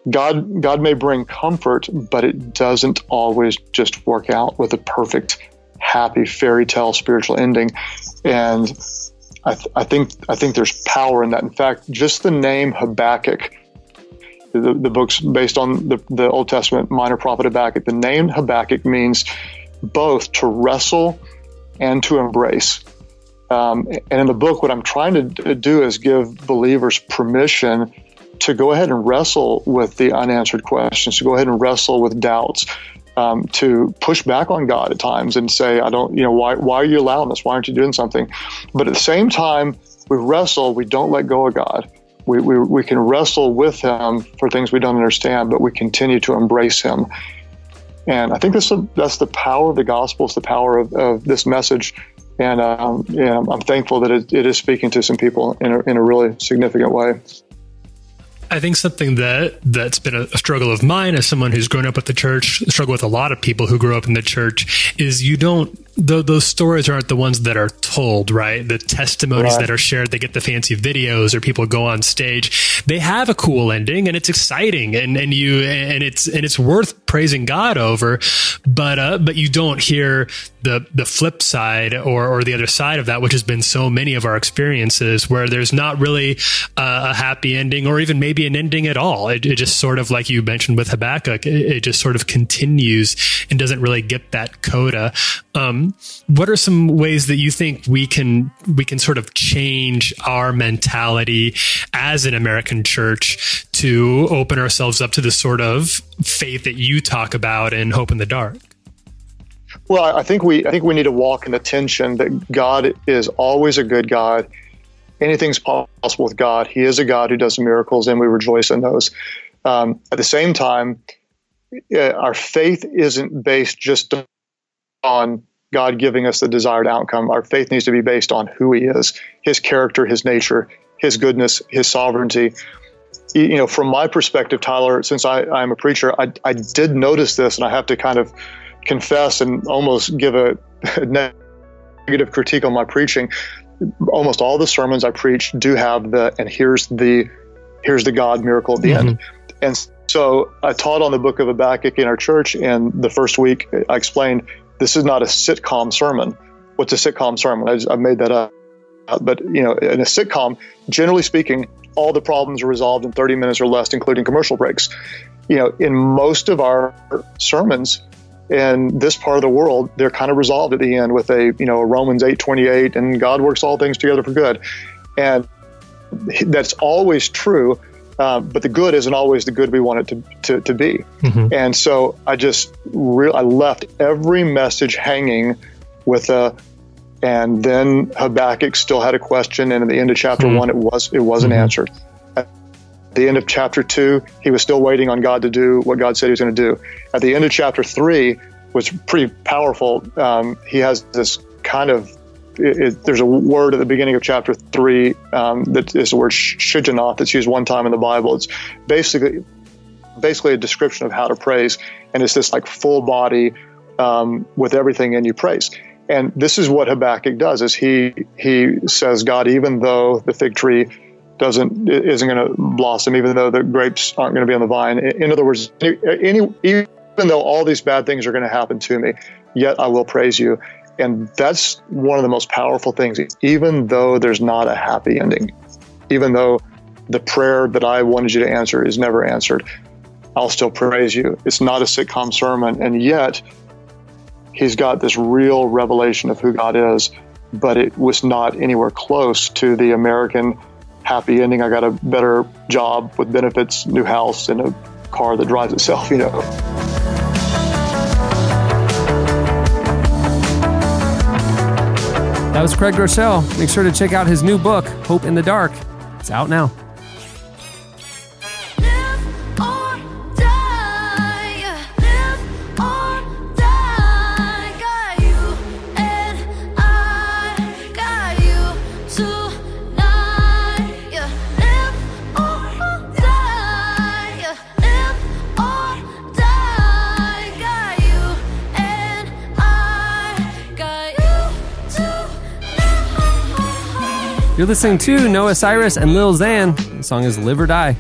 God God may bring comfort, but it doesn't always just work out with a perfect, happy fairy tale spiritual ending. And I, th- I think I think there's power in that. In fact, just the name Habakkuk, the, the book's based on the, the Old Testament minor prophet Habakkuk. The name Habakkuk means both to wrestle and to embrace. Um, and in the book, what I'm trying to do is give believers permission to go ahead and wrestle with the unanswered questions, to go ahead and wrestle with doubts, um, to push back on God at times and say, I don't, you know, why, why are you allowing this? Why aren't you doing something? But at the same time, we wrestle, we don't let go of God. We, we, we can wrestle with Him for things we don't understand, but we continue to embrace Him. And I think that's the, that's the power of the gospel, it's the power of, of this message. And um, yeah, I'm thankful that it, it is speaking to some people in a, in a really significant way. I think something that that's been a, struggle of mine as someone who's grown up with the church, struggle with a lot of people who grew up in the church, is you don't th- those stories aren't the ones that are told, right? The testimonies Right. that are shared, they get the fancy videos or people go on stage. They have a cool ending and it's exciting and, and you and it's and it's worth praising God over, but uh, but you don't hear the the flip side or or the other side of that, which has been so many of our experiences where there's not really uh, a happy ending or even maybe an ending at all. It, it just sort of like you mentioned with Habakkuk, it, it just sort of continues and doesn't really get that coda. Um, what are some ways that you think we can we can sort of change our mentality as an American church to open ourselves up to the sort of faith that you talk about in Hope in the Dark? Well, I think we I think we need to walk in the tension that God is always a good God. Anything's possible with God. He is a God who does miracles, and we rejoice in those. Um, at the same time, our faith isn't based just on God giving us the desired outcome. Our faith needs to be based on who He is, His character, His nature, His goodness, His sovereignty. You know, from my perspective, Tyler, since I, I'm a preacher, I, I did notice this, and I have to kind of confess and almost give a, a negative critique on my preaching. Almost all the sermons I preach do have the and here's the here's the God miracle at the end. Mm-hmm. And so I taught on the book of Habakkuk in our church, and the first week I explained this is not a sitcom sermon. What's a sitcom sermon? I, just, I made that up. But you know, in a sitcom, generally speaking, all the problems are resolved in 30 minutes or less, including commercial breaks. You know, in most of our sermons, in this part of the world, they're kind of resolved at the end with a you know a Romans eight twenty eight, and God works all things together for good, and that's always true. Uh, but the good isn't always the good we want it to, to, to be. And so I just re- I left every message hanging with a, and then Habakkuk still had a question, and at the end of chapter one, it was it wasn't answered. At the end of chapter two, he was still waiting on God to do what God said he was going to do. At the end of chapter three, was pretty powerful. Um, he has this kind of it, it, there's a word at the beginning of chapter three um, that is the word sh- Shigionoth that's used one time in the Bible. It's basically basically a description of how to praise, and it's this like full body um, with everything in you praise. And this is what Habakkuk does: is he he says, God, even though the fig tree doesn't isn't going to blossom, even though the grapes aren't going to be on the vine. In, in other words, any, even though all these bad things are going to happen to me, yet I will praise you. And that's one of the most powerful things, even though there's not a happy ending, even though the prayer that I wanted you to answer is never answered, I'll still praise you. It's not a sitcom sermon, and yet he's got this real revelation of who God is, but it was not anywhere close to the American happy ending. I got a better job with benefits, new house, and a car that drives itself, you know. That was Craig Groeschel. Make sure to check out his new book, Hope in the Dark. It's out now. You're listening to Noah Cyrus and Lil Xan. The song is Live or Die.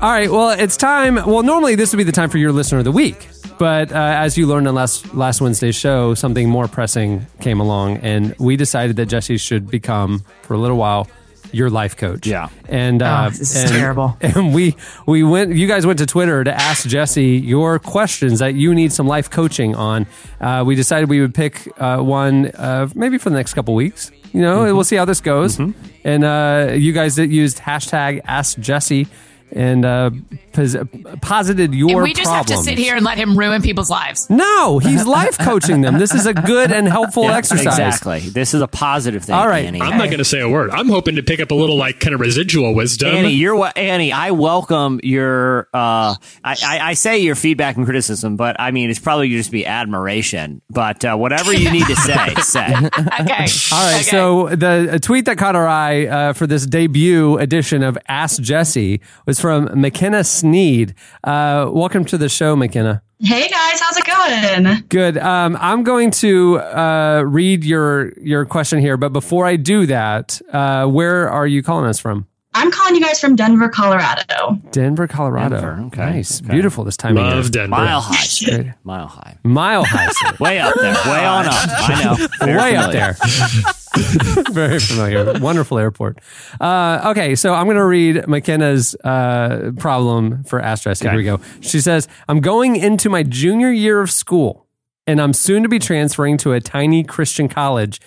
All right, well, it's time. Well, normally this would be the time for your listener of the week. But uh, as you learned on last last Wednesday's show, something more pressing came along, and we decided that Jesse should become, for a little while, your life coach. Yeah. And uh, Oh, this is and, terrible. And we we went. You guys went to Twitter to ask Jesse your questions that you need some life coaching on. Uh, we decided we would pick uh, one, uh, maybe for the next couple weeks. You know, Mm-hmm. we'll see how this goes. And uh, you guys that used hashtag Ask Jesse and uh, pos- posited your and we just have to sit here and let him ruin people's lives. No, he's life coaching them. This is a good and helpful exercise. Exactly. This is a positive thing. All right. Annie. I'm not going to say a word. I'm hoping to pick up a little like kind of residual wisdom. Annie, you're what Annie. I welcome your. Uh, I, I, I say your feedback and criticism, but I mean it's probably just be admiration. But uh, whatever you need to say, say. Okay. All right. Okay. So the a tweet that caught our eye uh, for this debut edition of Ask Jesse was from McKenna Sneed. Uh, welcome to the show, McKenna. Hey guys, how's it going? Good. Um, I'm going to uh, read your your question here, but before I do that, uh, where are you calling us from? I'm calling you guys from Denver, Colorado. Denver, Colorado. Denver, okay, Nice, okay. beautiful this time of year. Love Denver. Mile high, sir. Great. mile high, Mile high, sir. way up there, way on up. I know, Very way up there. Very familiar. Wonderful airport. Uh, okay, so I'm going to read McKenna's uh, problem for Astress. Here we go. She says, I'm going into my junior year of school, and I'm soon to be transferring to a tiny Christian college.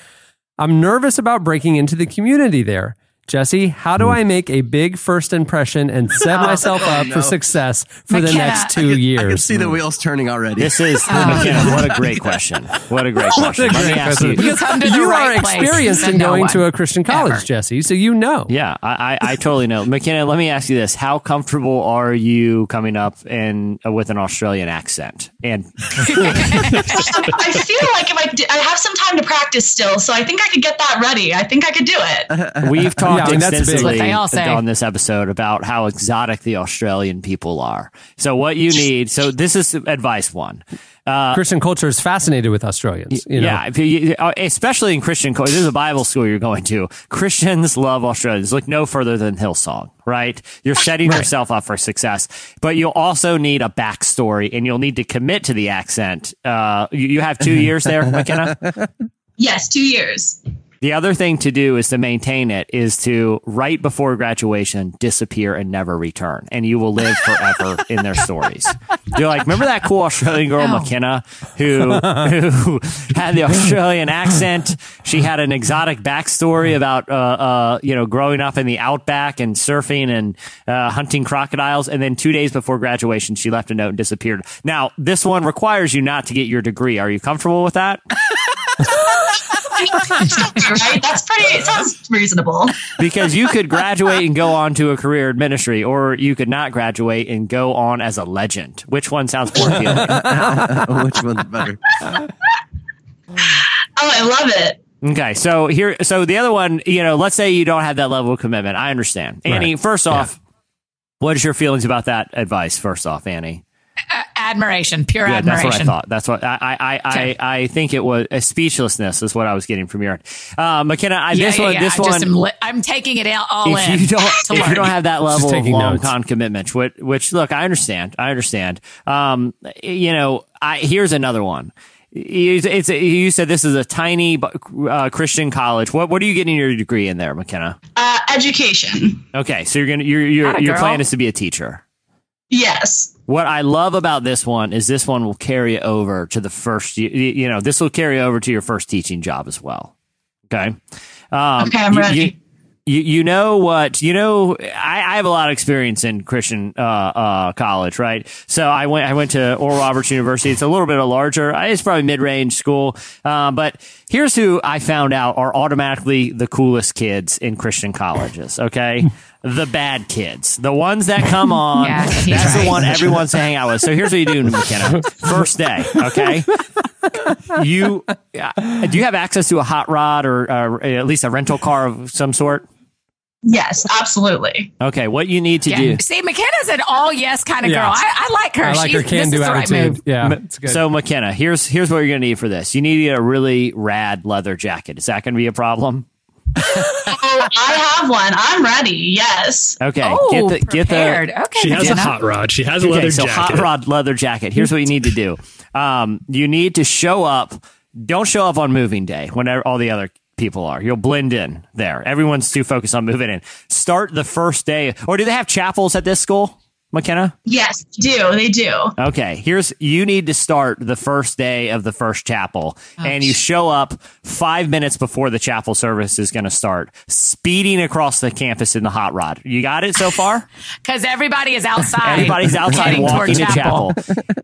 I'm nervous about breaking into the community there. Jesse, how do I make a big first impression and set myself up for success for the McKenna, next I two years? I can see the wheels turning already. This is McKenna. What a great question. What a great question. Let me ask you. You come to the you right are experienced in no going one to a Christian college, ever. Jesse, so you know. Yeah, I, I, I totally know. McKenna, let me ask you this. How comfortable are you coming up in uh, with an Australian accent? And I feel like if I, I have some time to practice still, so I think I could get that ready. I think I could do it. we've talked Yeah, that's big. extensively That's what they all say. on this episode about how exotic the Australian people are. So what you need, so this is advice one. Christian culture is fascinated with Australians. You know? yeah, if you- uh, especially in Christian. culture. This is a Bible school you're going to. Christians love Australians. Look no further than Hillsong, right? You're setting yourself up for success, but you'll also need a backstory, and you'll need to commit to the accent. Uh, you, you have two years there, McKenna. Yes, two years. The other thing to do is to maintain it is to right before graduation disappear and never return, and you will live forever in their stories. You're like, remember that cool Australian girl. McKenna who who had the Australian accent? She had an exotic backstory about uh, uh, you know growing up in the outback and surfing and uh, hunting crocodiles, and then two days before graduation, she left a note and disappeared. Now, this one requires you not to get your degree. Are you comfortable with that? right? That's pretty, it sounds reasonable. because you could graduate and go on to a career in ministry, or you could not graduate and go on as a legend. Which one sounds more appealing? Which one's better? Oh, I love it. okay, so here, so the other one, you know, let's say you don't have that level of commitment. I understand, Annie. Right. First off, what is your feelings about that advice? First off, Annie. Admiration, pure Yeah, that's admiration. what I thought. That's what I I I, Okay. I, I think it was a speechlessness is what I was getting from your. Uh, McKenna, I, Yeah, this yeah, one, yeah. this I just one, am li- I'm taking it all, all if in. you don't to if you don't have that level of taking long notes. con commitment which, which look i understand i understand um you know i here's another one it's, it's you said this is a tiny uh, christian college what what are you getting your degree in there mckenna Uh, education. okay so you're gonna your your, Atta your girl. plan is to be a teacher Yes. What I love about this one is this one will carry over to the first, you, you know, this will carry over to your first teaching job as well. Okay. Um, Okay, I'm you- ready. You, you, you know what you know I, I have a lot of experience in christian uh, uh, college right so i went i went to oral roberts university it's a little bit of larger it's probably mid-range school uh, but here's who i found out are automatically the coolest kids in christian colleges okay the bad kids the ones that come on Yeah, he's that's the one everyone wants to hang out with so here's what you do mckenna first day okay you uh, do you have access to a hot rod or uh, at least a rental car of some sort Yes, absolutely. Okay, what you need to Yeah. do. See, McKenna's an all yes kind of Yeah. girl. I, I like her. I like She's, her can do is the right attitude. move. yeah, it's good. So McKenna, here's here's what you're gonna need for this. You need a really rad leather jacket. Is that gonna be a problem? Oh, I have one. I'm ready. Yes. Okay, Oh, get the get prepared. the. Okay, She has a hot rod. She has a leather jacket. Okay, leather so jacket. hot rod leather jacket. Here's what you need to do. Um, you need to show up. Don't show up on moving day when all the other people are. You'll blend in there. Everyone's too focused on moving in. Start the first day. Or do they have chapels at this school, McKenna? Yes, they do. They do. Okay, here's you need to start the first day of the first chapel, and you show up five minutes before the chapel service is going to start, speeding across the campus in the hot rod. You got it so far? Because everybody is outside. Everybody's outside heading toward walking to chapel.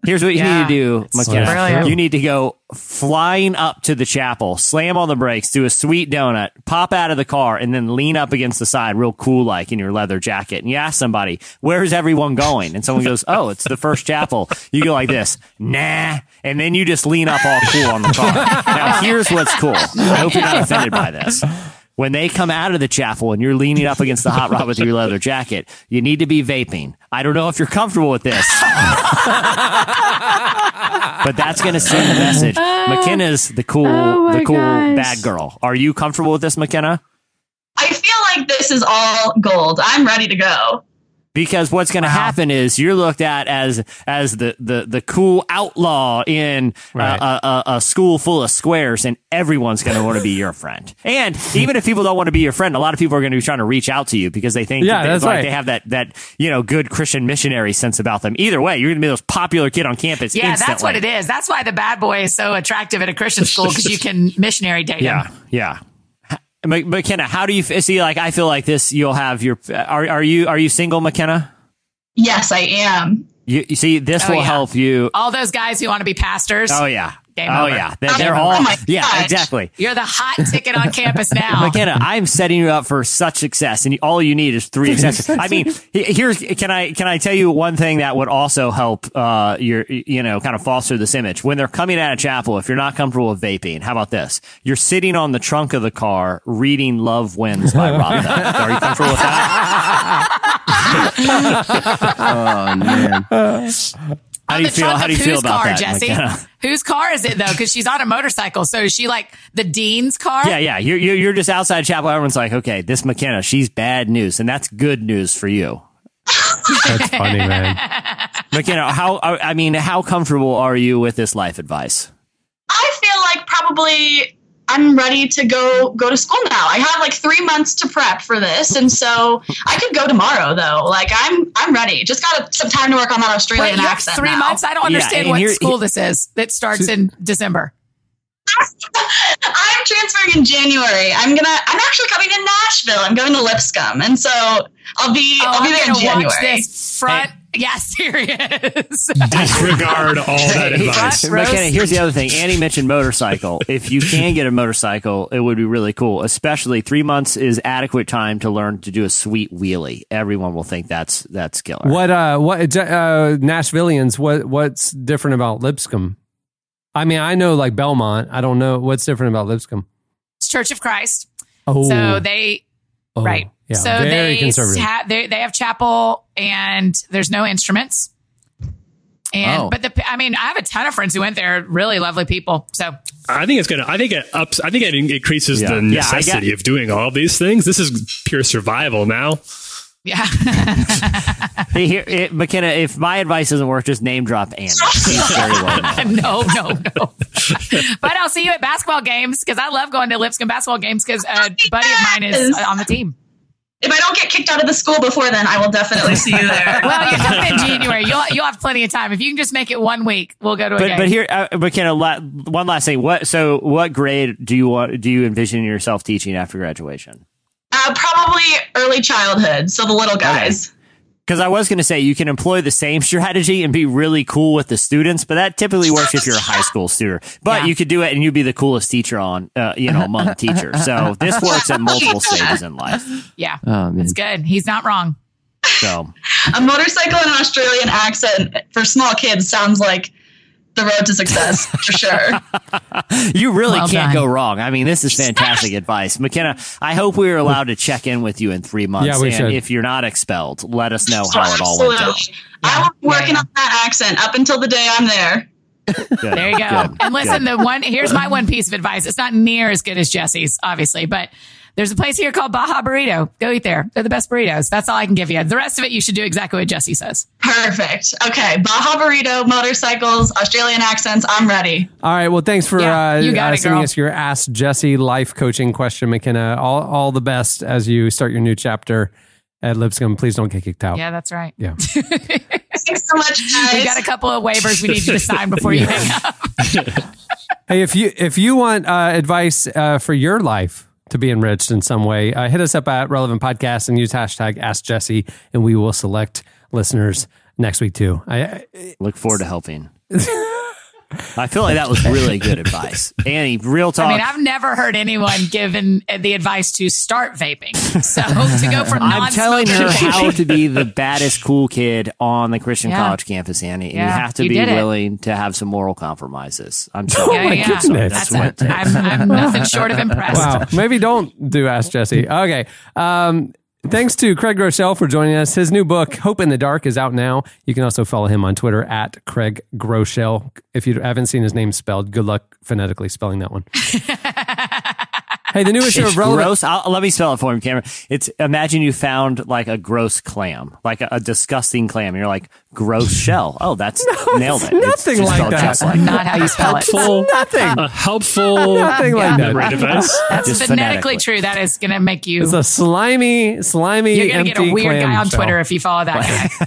Here's what you Yeah. need to do, McKenna. brilliant. You need to go flying up to the chapel, slam on the brakes, do a sweet donut, pop out of the car, and then lean up against the side, real cool like in your leather jacket. And you ask somebody, "Where's everyone going?" And someone goes, "Oh, it's the first chapel." You go like this, "Nah," and then you just lean up all cool on the car. Now, here's what's cool. I hope you're not offended by this. When they come out of the chapel and you're leaning up against the hot rod with your leather jacket, you need to be vaping. I don't know if you're comfortable with this, but that's going to send the message. McKenna's the cool, Oh the cool gosh. bad girl. Are you comfortable with this, McKenna? I feel like this is all gold. I'm ready to go. Because what's going to happen is you're looked at as as the the, the cool outlaw in Right. uh, a, a, a school full of squares, and everyone's going to want to be your friend. And even if people don't want to be your friend, a lot of people are going to be trying to reach out to you because they think Yeah, that they, that's like right. they have that that you know good Christian missionary sense about them. Either way, you're going to be the most popular kid on campus. Yeah, that's what it is. That's why the bad boy is so attractive at a Christian school because you can missionary date Yeah, him. yeah. Mc- McKenna, how do you f- see? Like, I feel like this. You'll have your. Are are you are you single, McKenna? Yes, I am. You, you see, this Oh, will yeah. help you. All those guys who want to be pastors. Oh yeah. Game oh over. yeah. They're, Oh, they're oh all. my Yeah, gosh. exactly. You're the hot ticket on campus now. McKenna, I'm setting you up for such success, and all you need is three successes. I mean, here's can I can I tell you one thing that would also help uh your you know kind of foster this image when they're coming out of chapel. If you're not comfortable with vaping, how about this? You're sitting on the trunk of the car reading "Love Wins" by Rob Bell. Are you comfortable with that? Oh man. How on do you feel? How do you feel whose about car, that, Jesse? McKenna? Uh, whose car is it though? Because she's on a motorcycle. So is she like the dean's car? Yeah, yeah. You're, you're you're just outside chapel. Everyone's like, okay, this McKenna, she's bad news, and that's good news for you. That's funny, man. McKenna, how uh, I mean, how comfortable are you with this life advice? I feel like probably I'm ready to go go to school now. I have like three months to prep for this, and so I could go tomorrow though. Like I'm I'm ready. Just got some time to work on that Wait, Australian you have accent. three now. months? I don't understand and what here- school this is that starts in December. I'm transferring in January. I'm gonna. I'm actually coming to Nashville. I'm going to Lipscomb, and so I'll be. Oh, I'll be I'm there in January. watch this front. Yeah, serious. Disregard all that advice. Front McKenna, here's the other thing. Annie mentioned motorcycle. If you can get a motorcycle, it would be really cool. Especially three months is adequate time to learn to do a sweet wheelie. Everyone will think that's that's killer. What uh what uh Nashvillians what what's different about Lipscomb? I mean, I know like Belmont. I don't know what's different about Lipscomb. It's Church of Christ. Oh, So they oh, right. Yeah, so very they conservative. ha- they they have chapel and there's no instruments. And Oh. but the I mean I have a ton of friends who went there, really lovely people. So I think it's gonna. I think it ups. I think it increases Yeah. the necessity get- of doing all these things. This is pure survival now. yeah. Here, eh, McKenna, if my advice doesn't work, just name drop Annie. She's very well no, no, no. but I'll see you at basketball games because I love going to Lipscomb basketball games because a buddy of mine is on the team. If I don't get kicked out of the school before then, I will definitely see you there. Well, you're coming in January. You'll you'll have plenty of time. If you can just make it one week, we'll go to a But game. but here, uh, McKenna, la- one last thing. What so what grade do you want? Do you envision yourself teaching after graduation? uh, probably early childhood, so the little guys. Because I was going to say you can employ the same strategy and be really cool with the students, but that typically works if you're a high school student. But Yeah. you could do it and you'd be the coolest teacher on, uh, you know, among teachers. So this works at multiple stages in life. yeah, Oh it's good. He's not wrong. So A motorcycle and an Australian accent for small kids sounds like the road to success for sure. you really Well can't done. go wrong. I mean, this is fantastic advice, McKenna. I hope we are allowed to check in with you in three months. Yeah, we and should. if you're not expelled, let us know how it all went down. Absolutely. I will be working on that accent up until the day I'm there. Good. There you go. Good. And listen, Good. the one here's my one piece of advice. It's not near as good as Jesse's, obviously, but There's a place here called Baja Burrito. Go eat there. They're the best burritos. That's all I can give you. The rest of it, you should do exactly what Jesse says. Perfect. Okay. Baja Burrito, motorcycles, Australian accents. I'm ready. All right. Well, thanks for Yeah, uh, you got uh, it, sending girl. us your Ask Jesse life coaching question, McKenna. All, all the best as you start your new chapter at Lipscomb. Please don't get kicked out. Yeah, that's right. Yeah. Thanks so much, guys. We got a couple of waivers we need you to sign before you hang up. Hey, if you if you want uh, advice uh, for your life to be enriched in some way, uh, hit us up at Relevant Podcast and use hashtag Ask Jesse, and we will select listeners next week too. I, I- Look forward to helping. I feel like that was really good advice. Annie, real talk. I mean, I've never heard anyone given the advice to start vaping. So to go from I'm telling non-smoker her to how to be the baddest cool kid on the Christian Yeah. college campus, Annie. And you have to you be did it. willing to have some moral compromises. I'm sorry. Yeah, yeah. goodness. That's That's it. what- I'm, I'm nothing short of impressed. wow. Maybe don't do Ask Jesse. Okay. Um, thanks to Craig Groeschel for joining us. His new book, Hope in the Dark, is out now. You can also follow him on Twitter at Craig Groeschel. If you haven't seen his name spelled, good luck phonetically spelling that one. hey, the new issue of Relevant. gross. I'll, let me spell it for him, Cameron. It's imagine you found like a gross clam, like a, a disgusting clam. You're like gross shell. Oh, that's nailed it. Nothing just like that. just like Not how you spell it. Nothing. a helpful Nothing like that. memory device. That's Just phonetically phonetically. true. That is going to make you. It's a slimy, slimy, You're going to get a weird guy on shell. Twitter if you follow that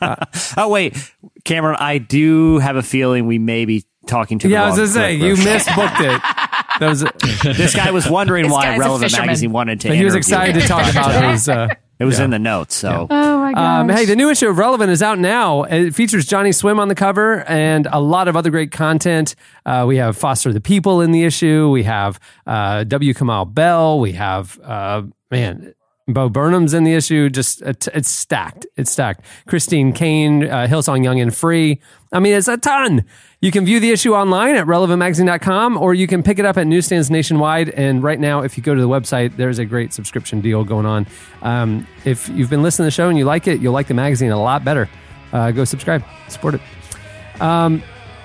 guy. Oh wait, Cameron, I do have a feeling we may be talking to. Yeah, the I was gonna say you Rochelle. misbooked it. That was, This guy was wondering This why guy's a Relevant fisherman. Magazine wanted to. but he was interview excited him. to talk about his. Uh, It was in the notes, so oh my god. Um, hey, the new issue of Relevant is out now. It features Johnnyswim on the cover and a lot of other great content. Uh, we have Foster the People in the issue. We have uh, W. Kamau Bell. We have, uh, man, Bo Burnham's in the issue. Just it's it's stacked. It's stacked. Christine Caine, uh, Hillsong Young and Free. I mean, it's a ton. You can view the issue online at relevantmagazine.com or you can pick it up at newsstands nationwide. And right now, if you go to the website, there's a great subscription deal going on. Um, if you've been listening to the show and you like it, you'll like the magazine a lot better. Uh, go subscribe, support it. Um,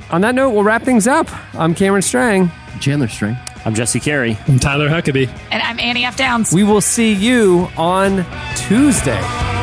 on that note, we'll wrap things up. I'm Cameron Strang. Chandler Strang. I'm Jesse Carey. I'm Tyler Huckabee. And I'm Annie F. Downs. We will see you on Tuesday.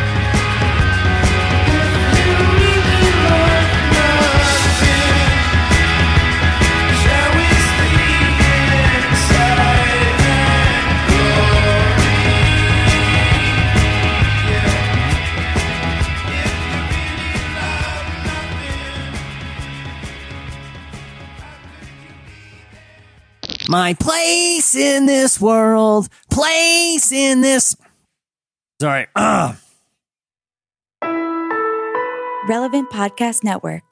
My place in this world, place in this. Sorry. Ugh. Relevant Podcast Network.